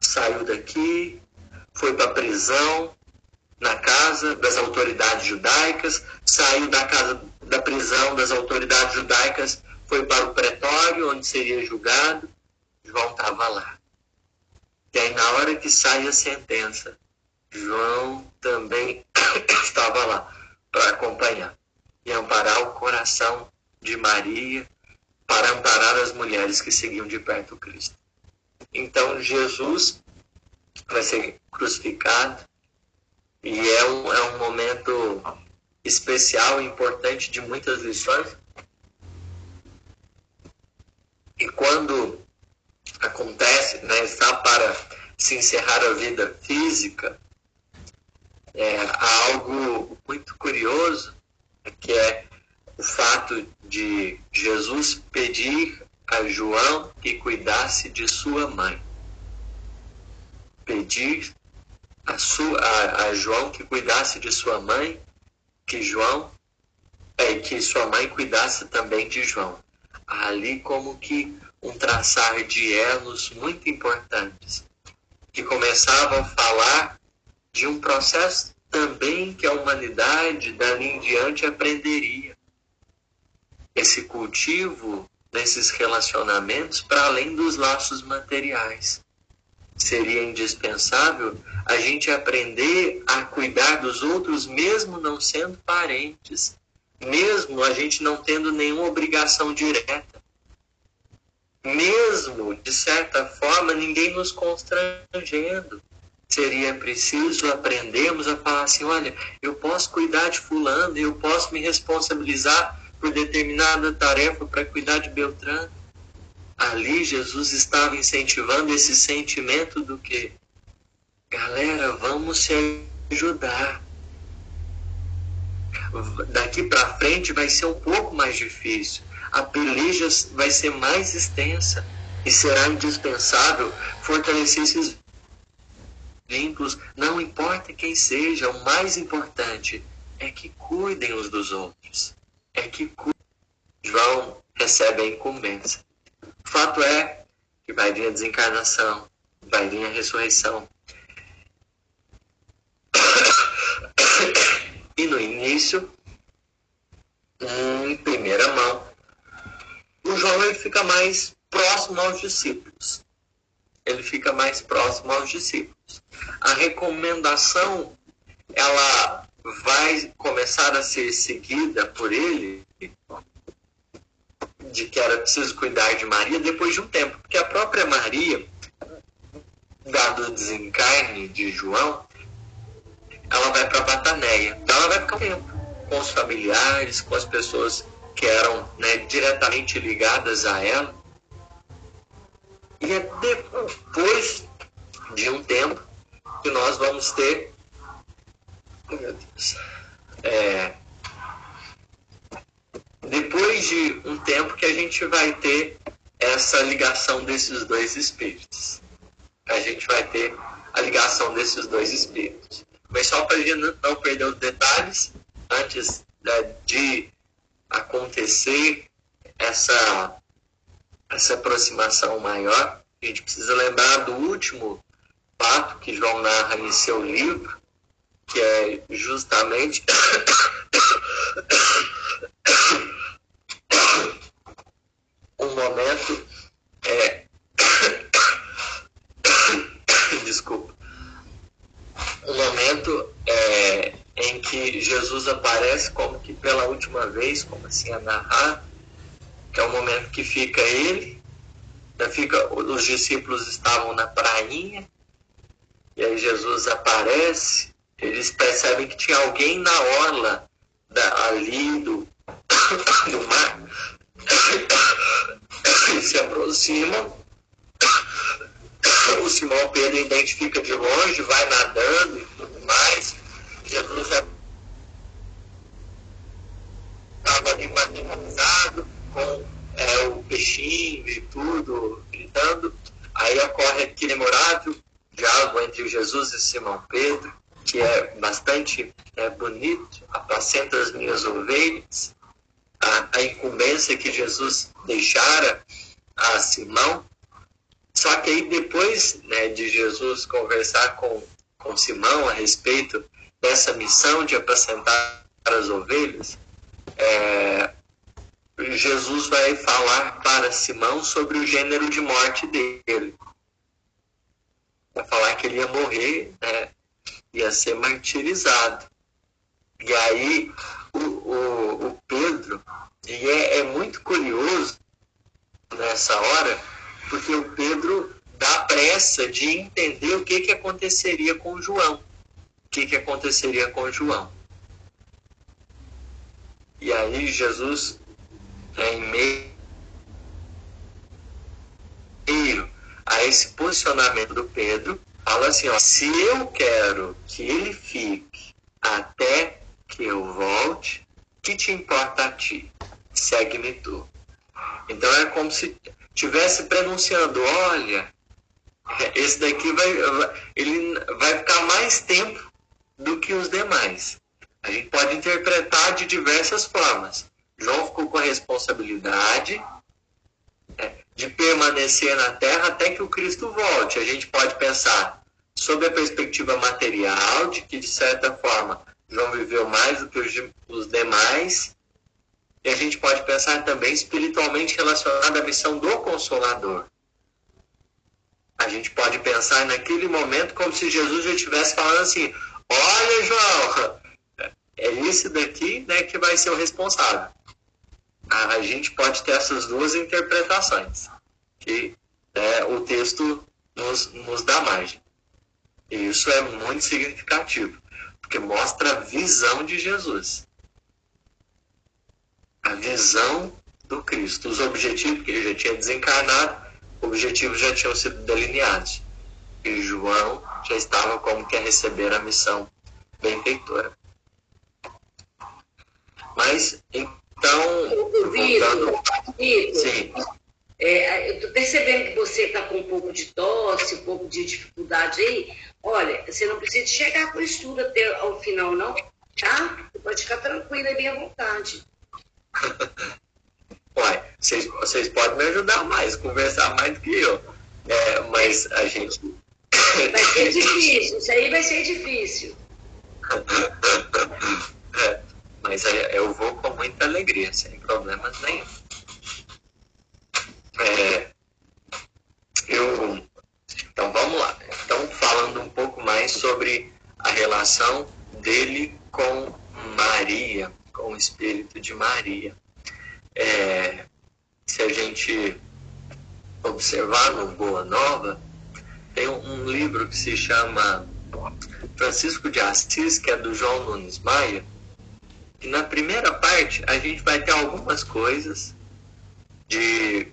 [SPEAKER 3] Saiu daqui, foi para a prisão, na casa das autoridades judaicas, saiu da casa da prisão das autoridades judaicas, foi para o pretório, onde seria julgado. João estava lá. E aí, na hora que sai a sentença, João também estava lá para acompanhar e amparar o coração de Maria para amparar as mulheres que seguiam de perto Cristo. Então Jesus vai ser crucificado e é um, é um momento especial e importante de muitas lições. E quando acontece, né, está para se encerrar a vida física, é, há algo muito curioso, que é o fato de Jesus pedir a João que cuidasse de sua mãe. Pedir a, sua, a, a João que cuidasse de sua mãe, que João é que sua mãe cuidasse também de João. Ali como que um traçar de elos muito importantes, que começavam a falar de um processo também que a humanidade dali em diante aprenderia. Esse cultivo desses relacionamentos para além dos laços materiais. Seria indispensável a gente aprender a cuidar dos outros, mesmo não sendo parentes, mesmo a gente não tendo nenhuma obrigação direta. Mesmo, de certa forma, ninguém nos constrangendo. Seria preciso aprendermos a falar assim: olha, eu posso cuidar de Fulano, eu posso me responsabilizar por determinada tarefa para cuidar de Beltrano. Ali Jesus estava incentivando esse sentimento do que, galera, vamos se ajudar. Daqui para frente vai ser um pouco mais difícil. A peleja vai ser mais extensa e será indispensável fortalecer esses vínculos, não importa quem seja, o mais importante é que cuidem uns dos outros é que João recebe a incumbência. O fato é que vai vir a desencarnação, vai vir a ressurreição. E no início, em primeira mão, o João ele fica mais próximo aos discípulos. Ele fica mais próximo aos discípulos. A recomendação, ela vai começar a ser seguida por ele de que era preciso cuidar de Maria depois de um tempo, porque a própria Maria, dado o desencarne de João, ela vai para Bataneia. Então ela vai ficar um tempo com os familiares, com as pessoas que eram né, diretamente ligadas a ela. E é depois de um tempo que nós vamos ter meu Deus. É, depois de um tempo que a gente vai ter essa ligação desses dois espíritos. A gente vai ter a ligação desses dois espíritos. Mas só para a gente não perder os detalhes, antes né, de acontecer essa, essa aproximação maior, a gente precisa lembrar do último fato que João narra em seu livro, que é justamente um momento é, desculpa um momento é, em que Jesus aparece como que pela última vez, como assim a narrar, que é o momento que fica ele, fica, os discípulos estavam na prainha, e aí Jesus aparece, eles percebem que tinha alguém na orla da, ali do, do mar. E se aproximam. O Simão Pedro identifica de longe, vai nadando e tudo mais. Jesus estava ali com é, o peixinho e tudo, gritando. Aí ocorre aquele memorável diálogo entre Jesus e Simão Pedro que é bastante é, bonito, apacenta as minhas ovelhas, a, a incumbência que Jesus deixara a Simão. Só que aí depois né, de Jesus conversar com, com Simão a respeito dessa missão de apacentar as ovelhas, é, Jesus vai falar para Simão sobre o gênero de morte dele. Vai falar que ele ia morrer né, ia ser martirizado. E aí o, o, o Pedro, e é, é muito curioso nessa hora, porque o Pedro dá pressa de entender o que, que aconteceria com João. O que, que aconteceria com João. E aí Jesus, em meio esse posicionamento do Pedro, fala assim, ó, se eu quero que ele fique até que eu volte, que te importa a ti? Segue-me tu. Então é como se tivesse pronunciando, olha, esse daqui vai, ele vai ficar mais tempo do que os demais. A gente pode interpretar de diversas formas. João ficou com a responsabilidade é, de permanecer na terra até que o Cristo volte. A gente pode pensar sob a perspectiva material, de que de certa forma João viveu mais do que os demais, e a gente pode pensar também espiritualmente relacionado à missão do Consolador. A gente pode pensar naquele momento como se Jesus já estivesse falando assim: Olha, João, é esse daqui né, que vai ser o responsável a gente pode ter essas duas interpretações, que é, o texto nos, nos dá margem. E isso é muito significativo, porque mostra a visão de Jesus. A visão do Cristo. Os objetivos que ele já tinha desencarnado, objetivos já tinham sido delineados. E João já estava como que a receber a missão benfeitora. Mas, então,
[SPEAKER 2] Vitor, Sim. É, eu estou percebendo que você está com um pouco de tosse, um pouco de dificuldade aí. Olha, você não precisa chegar com o estudo até ao final, não, tá? Você pode ficar tranquila e bem à vontade.
[SPEAKER 3] Uai, vocês, vocês podem me ajudar mais, conversar mais do que eu. É, mas a gente.
[SPEAKER 2] Vai ser difícil, isso aí vai ser difícil.
[SPEAKER 3] é. Mas eu vou com muita alegria, sem problemas nenhum. É, eu, então vamos lá. Então falando um pouco mais sobre a relação dele com Maria, com o espírito de Maria. É, se a gente observar no Boa Nova, tem um livro que se chama Francisco de Assis, que é do João Nunes Maia, e na primeira parte a gente vai ter algumas coisas de,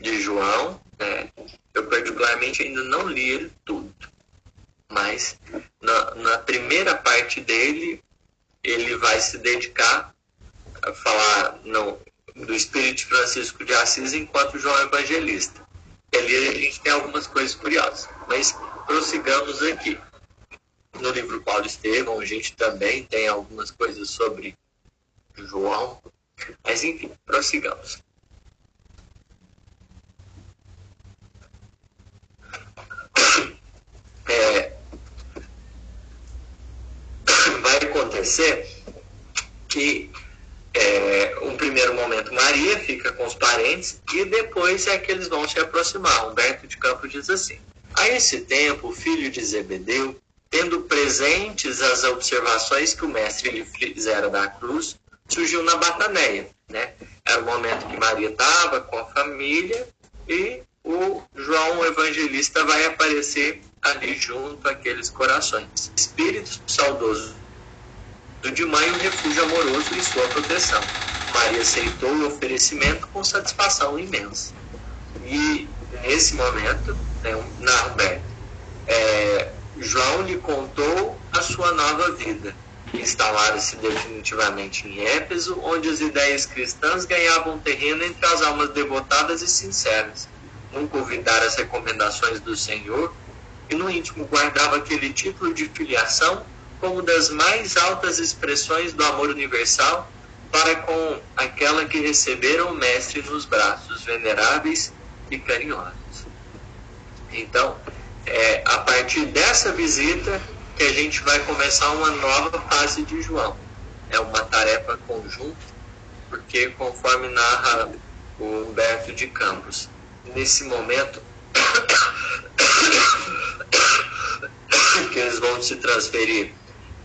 [SPEAKER 3] de João. Né? Eu particularmente ainda não li ele tudo. Mas na, na primeira parte dele, ele vai se dedicar a falar não, do Espírito Francisco de Assis enquanto João Evangelista. E ali a gente tem algumas coisas curiosas. Mas prossigamos aqui. No livro Paulo Estevão, a gente também tem algumas coisas sobre João. Mas enfim, prossigamos. É, vai acontecer que é, um primeiro momento Maria fica com os parentes e depois é que eles vão se aproximar. Humberto de Campos diz assim: A esse tempo, o filho de Zebedeu, tendo presentes as observações que o mestre lhe fizera da cruz, surgiu na Bataneia. Né? Era o momento que Maria estava com a família e o João Evangelista vai aparecer ali junto àqueles corações. Espírito saudoso de mãe, um refúgio amoroso e sua proteção. Maria aceitou o oferecimento com satisfação imensa. E nesse momento, né, na é, João lhe contou a sua nova vida instalaram-se definitivamente em Éfeso, onde as ideias cristãs ganhavam terreno entre as almas devotadas e sinceras. Nunca ouvidara as recomendações do Senhor e no íntimo guardava aquele título de filiação como das mais altas expressões do amor universal para com aquela que receberam o Mestre nos braços veneráveis e carinhosos. Então, é, a partir dessa visita, que a gente vai começar uma nova fase de João. É uma tarefa conjunta, porque conforme narra o Humberto de Campos, nesse momento que eles vão se transferir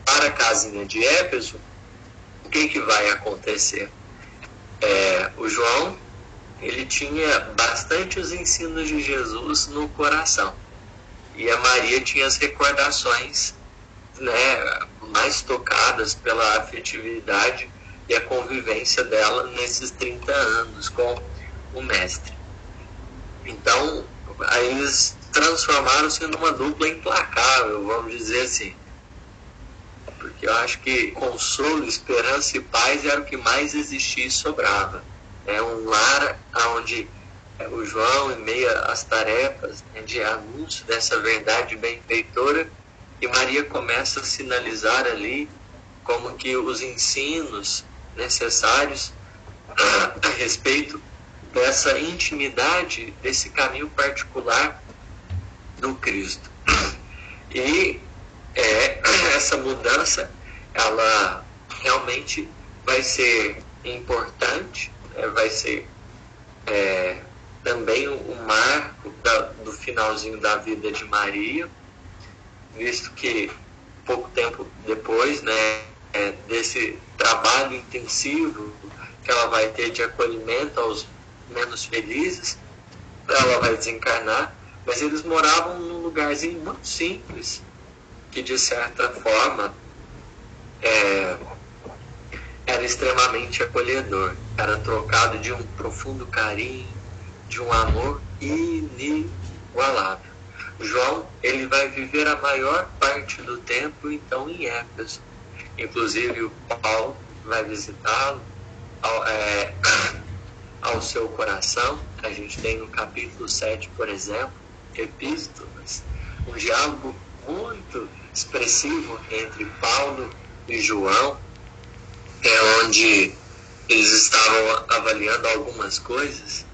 [SPEAKER 3] para a casinha de Éfeso, o que, que vai acontecer? É, o João ele tinha bastante os ensinos de Jesus no coração e a Maria tinha as recordações né, mais tocadas pela afetividade e a convivência dela nesses 30 anos com o mestre. Então, eles transformaram-se numa dupla implacável, vamos dizer assim. Porque eu acho que consolo, esperança e paz era o que mais existia e sobrava. É um lar onde é, o João, em meio às tarefas né, de anúncio dessa verdade benfeitora, e Maria começa a sinalizar ali como que os ensinos necessários a respeito dessa intimidade, desse caminho particular do Cristo. E é, essa mudança, ela realmente vai ser importante, é, vai ser é, também um marco da, do finalzinho da vida de Maria, visto que pouco tempo depois, né, é, desse trabalho intensivo que ela vai ter de acolhimento aos menos felizes, ela vai desencarnar, mas eles moravam num lugarzinho muito simples, que de certa forma é, era extremamente acolhedor, era trocado de um profundo carinho, de um amor inigualável. João, ele vai viver a maior parte do tempo, então, em Éfeso. Inclusive, o Paulo vai visitá-lo ao, é, ao seu coração. A gente tem no capítulo 7, por exemplo, epístolas, um diálogo muito expressivo entre Paulo e João, é onde eles estavam avaliando algumas coisas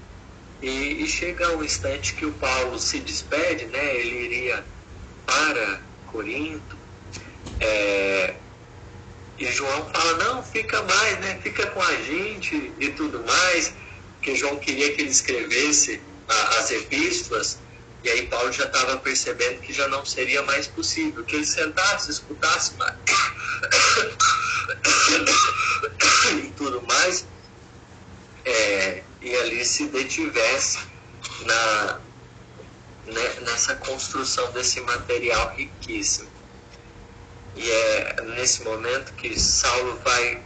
[SPEAKER 3] e, e, chega um instante que o Paulo se despede, né? Ele iria para Corinto. É, e João fala, não, fica mais, né? Fica com a gente e tudo mais. Porque João queria que ele escrevesse a, as epístolas. E aí Paulo já estava percebendo que já não seria mais possível. Que ele sentasse, escutasse e tudo mais. É, e ali se detivesse na, né, nessa construção desse material riquíssimo. E é nesse momento que Saulo vai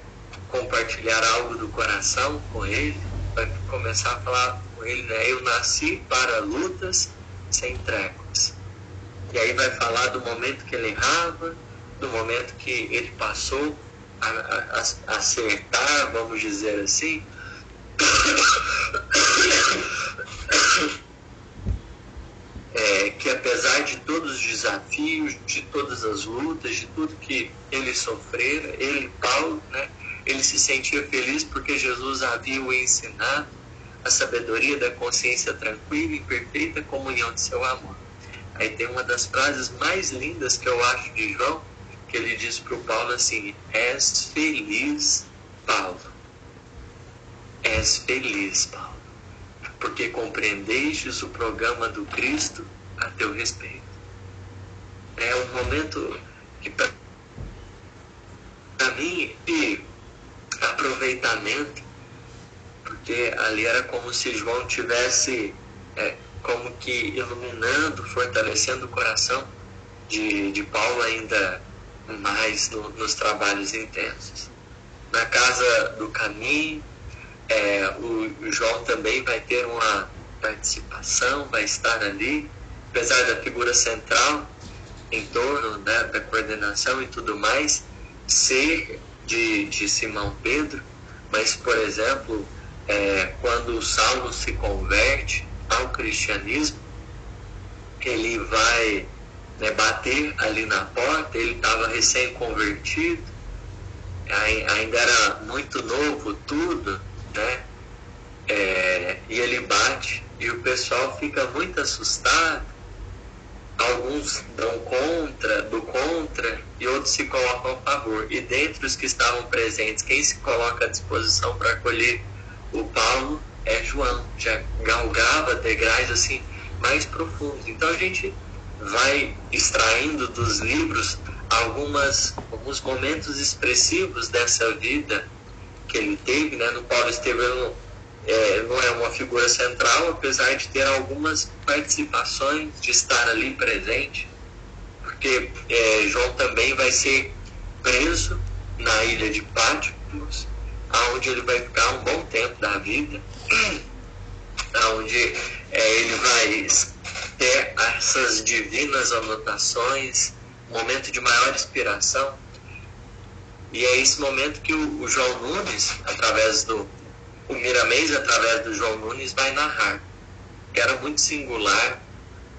[SPEAKER 3] compartilhar algo do coração com ele, vai começar a falar com ele, né? Eu nasci para lutas sem tréguas. E aí vai falar do momento que ele errava, do momento que ele passou a, a, a acertar, vamos dizer assim, é, que apesar de todos os desafios, de todas as lutas, de tudo que ele sofrera, ele, Paulo, né, ele se sentia feliz porque Jesus havia o ensinado a sabedoria da consciência tranquila e perfeita comunhão de seu amor. Aí tem uma das frases mais lindas que eu acho de João, que ele diz para o Paulo assim: És feliz, Paulo És feliz, Paulo, porque compreendestes o programa do Cristo a teu respeito. É um momento que, para mim, de aproveitamento, porque ali era como se João tivesse é, como que iluminando, fortalecendo o coração de, de Paulo ainda mais no, nos trabalhos intensos. Na casa do caminho, é, o, o João também vai ter uma participação, vai estar ali, apesar da figura central em torno né, da coordenação e tudo mais, ser de, de Simão Pedro, mas, por exemplo, é, quando o Saulo se converte ao cristianismo, ele vai né, bater ali na porta, ele estava recém-convertido, ainda era muito novo tudo, né? É, e ele bate e o pessoal fica muito assustado. Alguns dão contra, do contra e outros se colocam a favor. E dentre os que estavam presentes, quem se coloca à disposição para acolher o Paulo é João, já galgava degraus assim mais profundos. Então a gente vai extraindo dos livros algumas, alguns momentos expressivos dessa vida que ele teve, né, no Paulo Estevão é, não é uma figura central, apesar de ter algumas participações, de estar ali presente, porque é, João também vai ser preso na ilha de Patmos, aonde ele vai ficar um bom tempo da vida, aonde é, ele vai ter essas divinas anotações, momento de maior inspiração. E é esse momento que o, o João Nunes, através do o Miramês, através do João Nunes, vai narrar. Que era muito singular.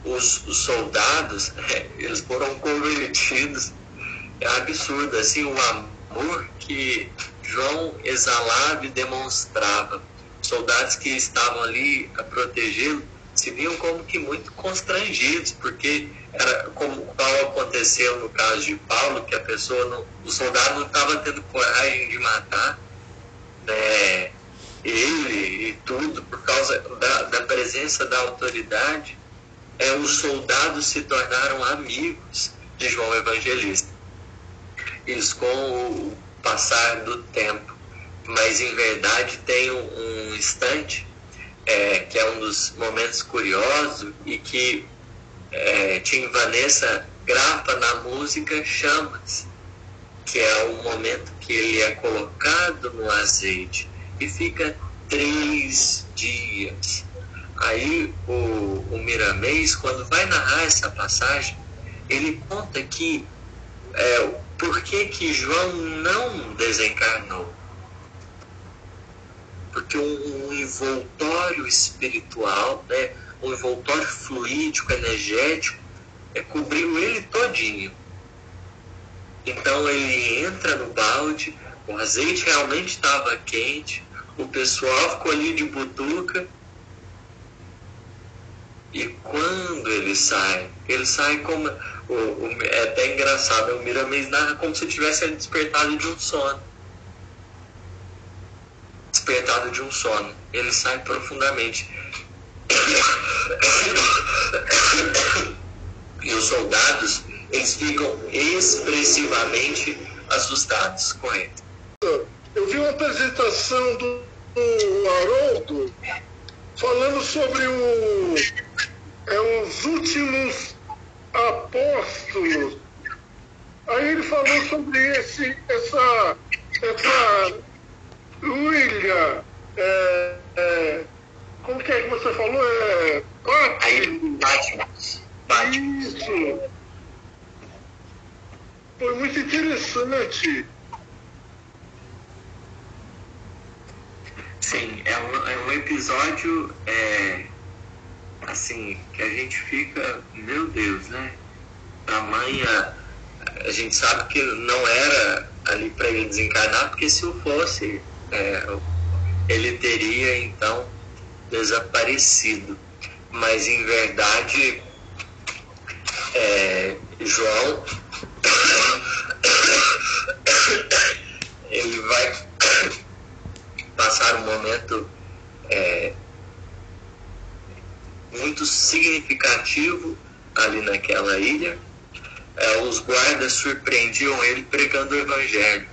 [SPEAKER 3] Os, os soldados, eles foram convertidos. É absurdo, assim, o amor que João exalava e demonstrava. Soldados que estavam ali a protegê-lo se viam como que muito constrangidos, porque era como qual aconteceu no caso de Paulo, que a pessoa, não, o soldado não estava tendo coragem de matar né, ele e tudo, por causa da, da presença da autoridade, é, os soldados se tornaram amigos de João Evangelista. Isso com o passar do tempo. Mas em verdade tem um, um instante é, que é um dos momentos curiosos e que é, Tim Vanessa grava na música Chamas, que é o momento que ele é colocado no azeite e fica três dias. Aí o, o Miramês, quando vai narrar essa passagem, ele conta que é, por que, que João não desencarnou porque um, um envoltório espiritual, né, um envoltório fluídico, energético, é, cobriu ele todinho. Então ele entra no balde, o azeite realmente estava quente, o pessoal ficou ali de butuca. E quando ele sai, ele sai como. O, o, é até engraçado, o Miramês narra como se tivesse despertado de um sono despertado de um sono. Ele sai profundamente. E os soldados, eles ficam expressivamente assustados com ele.
[SPEAKER 6] Eu vi uma apresentação do, do Haroldo falando sobre o, é, os últimos apóstolos. Aí ele falou sobre esse, essa, essa William, é, é, como que é que você falou? É,
[SPEAKER 3] Batman.
[SPEAKER 6] Isso. Foi muito interessante.
[SPEAKER 3] Sim, é um, é um episódio é, assim que a gente fica, meu Deus, né? Tamanha. A gente sabe que não era ali para ele desencarnar, porque se o fosse, é, ele teria então desaparecido. Mas em verdade, é, João ele vai passar um momento é, muito significativo ali naquela ilha. É, os guardas surpreendiam ele pregando o evangelho.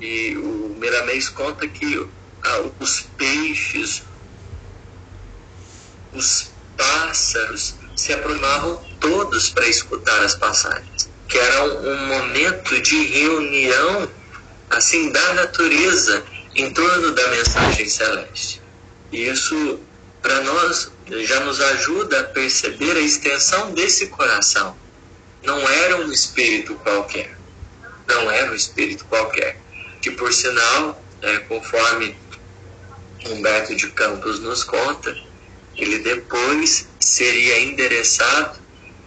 [SPEAKER 3] E o Miramês conta que ah, os peixes, os pássaros se aproximavam todos para escutar as passagens, que era um, momento de reunião assim da natureza em torno da mensagem celeste. E isso para nós já nos ajuda a perceber a extensão desse coração. Não era um espírito qualquer. Não era um espírito qualquer que por sinal, é, conforme Humberto de Campos nos conta, ele depois seria endereçado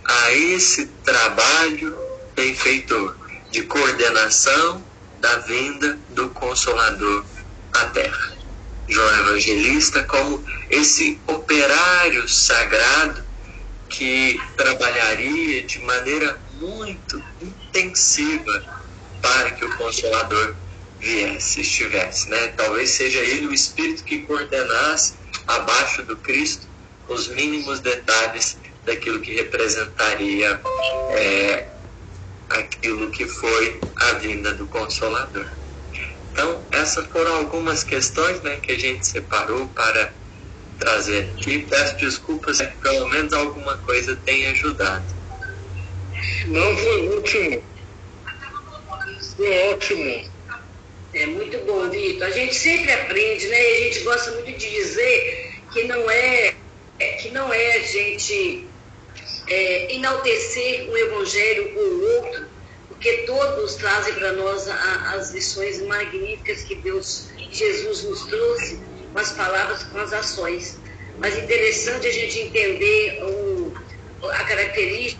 [SPEAKER 3] a esse trabalho benfeitor de coordenação da vinda do Consolador à Terra. João Evangelista como esse operário sagrado que trabalharia de maneira muito intensiva para que o Consolador viesse, estivesse, né? Talvez seja ele o Espírito que coordenasse abaixo do Cristo os mínimos detalhes daquilo que representaria é, aquilo que foi a vinda do Consolador. Então, essas foram algumas questões né, que a gente separou para trazer aqui. Peço desculpas se pelo menos alguma coisa tenha ajudado.
[SPEAKER 6] Não, foi ótimo. Foi ótimo.
[SPEAKER 2] É muito bom, Vitor. A gente sempre aprende, né? E a gente gosta muito de dizer que não é, é que não é a gente é, enaltecer um evangelho ou outro, porque todos trazem para nós a, as lições magníficas que Deus, Jesus nos trouxe com as palavras, com as ações. Mas interessante a gente entender o, a característica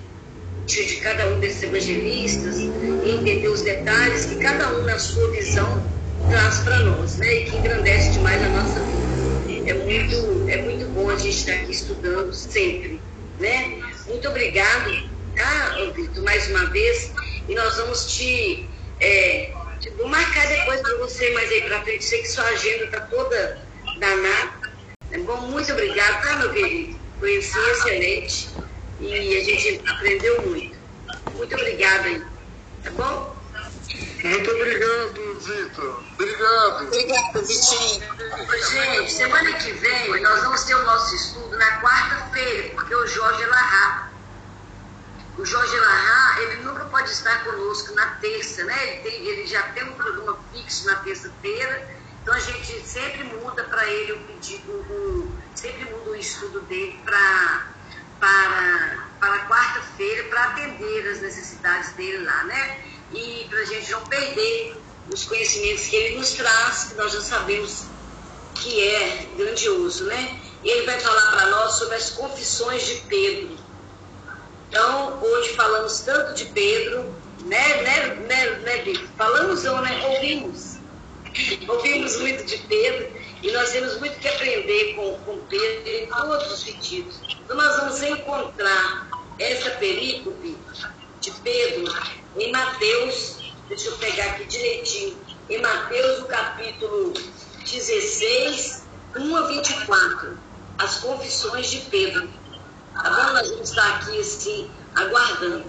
[SPEAKER 2] de cada um desses evangelistas e entender os detalhes que cada um, na sua visão, traz para nós, né? E que engrandece demais a nossa vida. É muito, é muito bom a gente estar aqui estudando sempre, né? Muito obrigado, tá, Vitor, mais uma vez. E nós vamos te, é, te vou marcar depois para você mais aí para frente. Sei que sua agenda está toda danada. É bom, muito obrigado, tá, meu querido? Conheci excelente e a gente aprendeu muito. Muito obrigada aí, tá bom?
[SPEAKER 6] Muito obrigado, Vitor. Obrigado.
[SPEAKER 4] Obrigada, Vitinho.
[SPEAKER 2] Gente, semana que vem nós vamos ter o nosso estudo na quarta-feira, porque o Jorge Larra. O Jorge Larra, ele nunca pode estar conosco na terça, né? Ele, tem, ele já tem um programa fixo na terça-feira, então a gente sempre muda para ele o pedido, o, sempre muda o estudo dele pra, para, para quarta-feira, para atender as necessidades dele lá, né? E para a gente não perder os conhecimentos que ele nos traz, que nós já sabemos que é grandioso, né? Ele vai falar para nós sobre as confissões de Pedro. Então, hoje falamos tanto de Pedro, né, né, né, né Vitor? Falamos ou né? Ouvimos. Ouvimos muito de Pedro e nós temos muito que aprender com, com Pedro em todos os sentidos. Então, nós vamos encontrar essa perícope de Pedro em Mateus, deixa eu pegar aqui direitinho, em Mateus, o capítulo 16, 1 a 24, as confissões de Pedro. Tá bom? Nós vamos estar aqui assim, aguardando.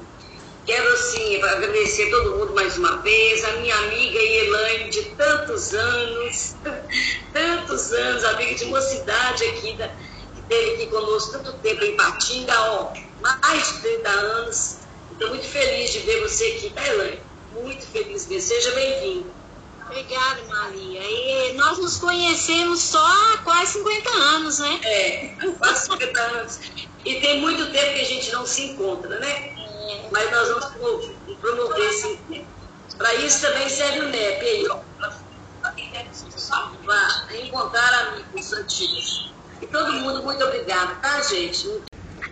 [SPEAKER 2] Quero assim agradecer todo mundo mais uma vez, a minha amiga Elaine de tantos anos, tantos anos, amiga de mocidade aqui, da, que teve aqui conosco tanto tempo em Patinga, ó, mais de 30 anos. Estou muito feliz de ver você aqui, tá, Elaine? Muito feliz mesmo. Seja bem-vindo.
[SPEAKER 4] Obrigada, Maria. E nós nos conhecemos só há quase 50 anos, né?
[SPEAKER 2] É, quase 50 anos. E tem muito tempo que a gente não se encontra, né? Mas nós vamos promover esse encontro. Para isso também serve o NEP aí, ó. Para encontrar amigos antigos. E todo mundo, muito obrigado, tá, gente?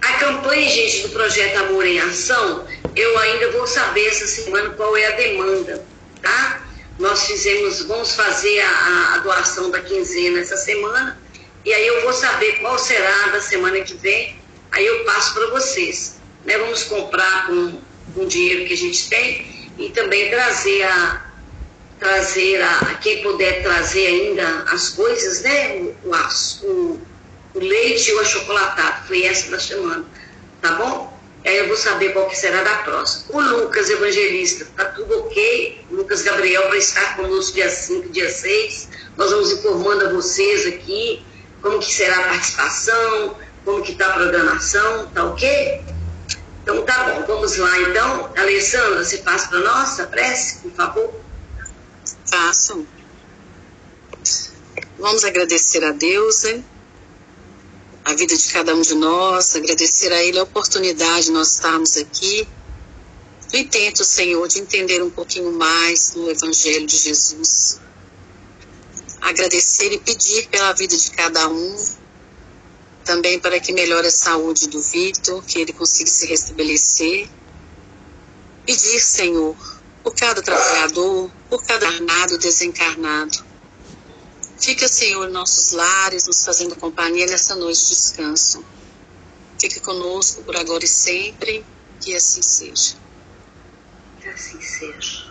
[SPEAKER 2] A campanha, gente, do projeto Amor em Ação, eu ainda vou saber essa semana qual é a demanda, tá? Nós fizemos, vamos fazer a, a doação da quinzena essa semana, e aí eu vou saber qual será da semana que vem, aí eu passo para vocês. Né? Vamos comprar com, com o dinheiro que a gente tem e também trazer a trazer a quem puder trazer ainda as coisas, né? O, o, o, leite e o achocolatado, foi essa da semana, tá bom? Aí eu vou saber qual que será da próxima. O Lucas Evangelista, tá tudo ok? Lucas Gabriel vai estar conosco dia 5, dia 6. Nós vamos informando a vocês aqui como que será a participação, como que está a programação, tá ok? Então tá bom, vamos lá então. Alessandra, você passa para nós a prece, por favor?
[SPEAKER 7] Façam. Vamos agradecer a Deus, né? a vida de cada um de nós, agradecer a Ele a oportunidade de nós estarmos aqui. No intento, Senhor, de entender um pouquinho mais do Evangelho de Jesus. Agradecer e pedir pela vida de cada um, também para que melhore a saúde do Vitor, que ele consiga se restabelecer. Pedir, Senhor, por cada trabalhador, por cada encarnado, desencarnado. Fica, Senhor, em nossos lares, nos fazendo companhia nessa noite de descanso. Fica conosco por agora e sempre, que assim seja.
[SPEAKER 2] Que assim seja.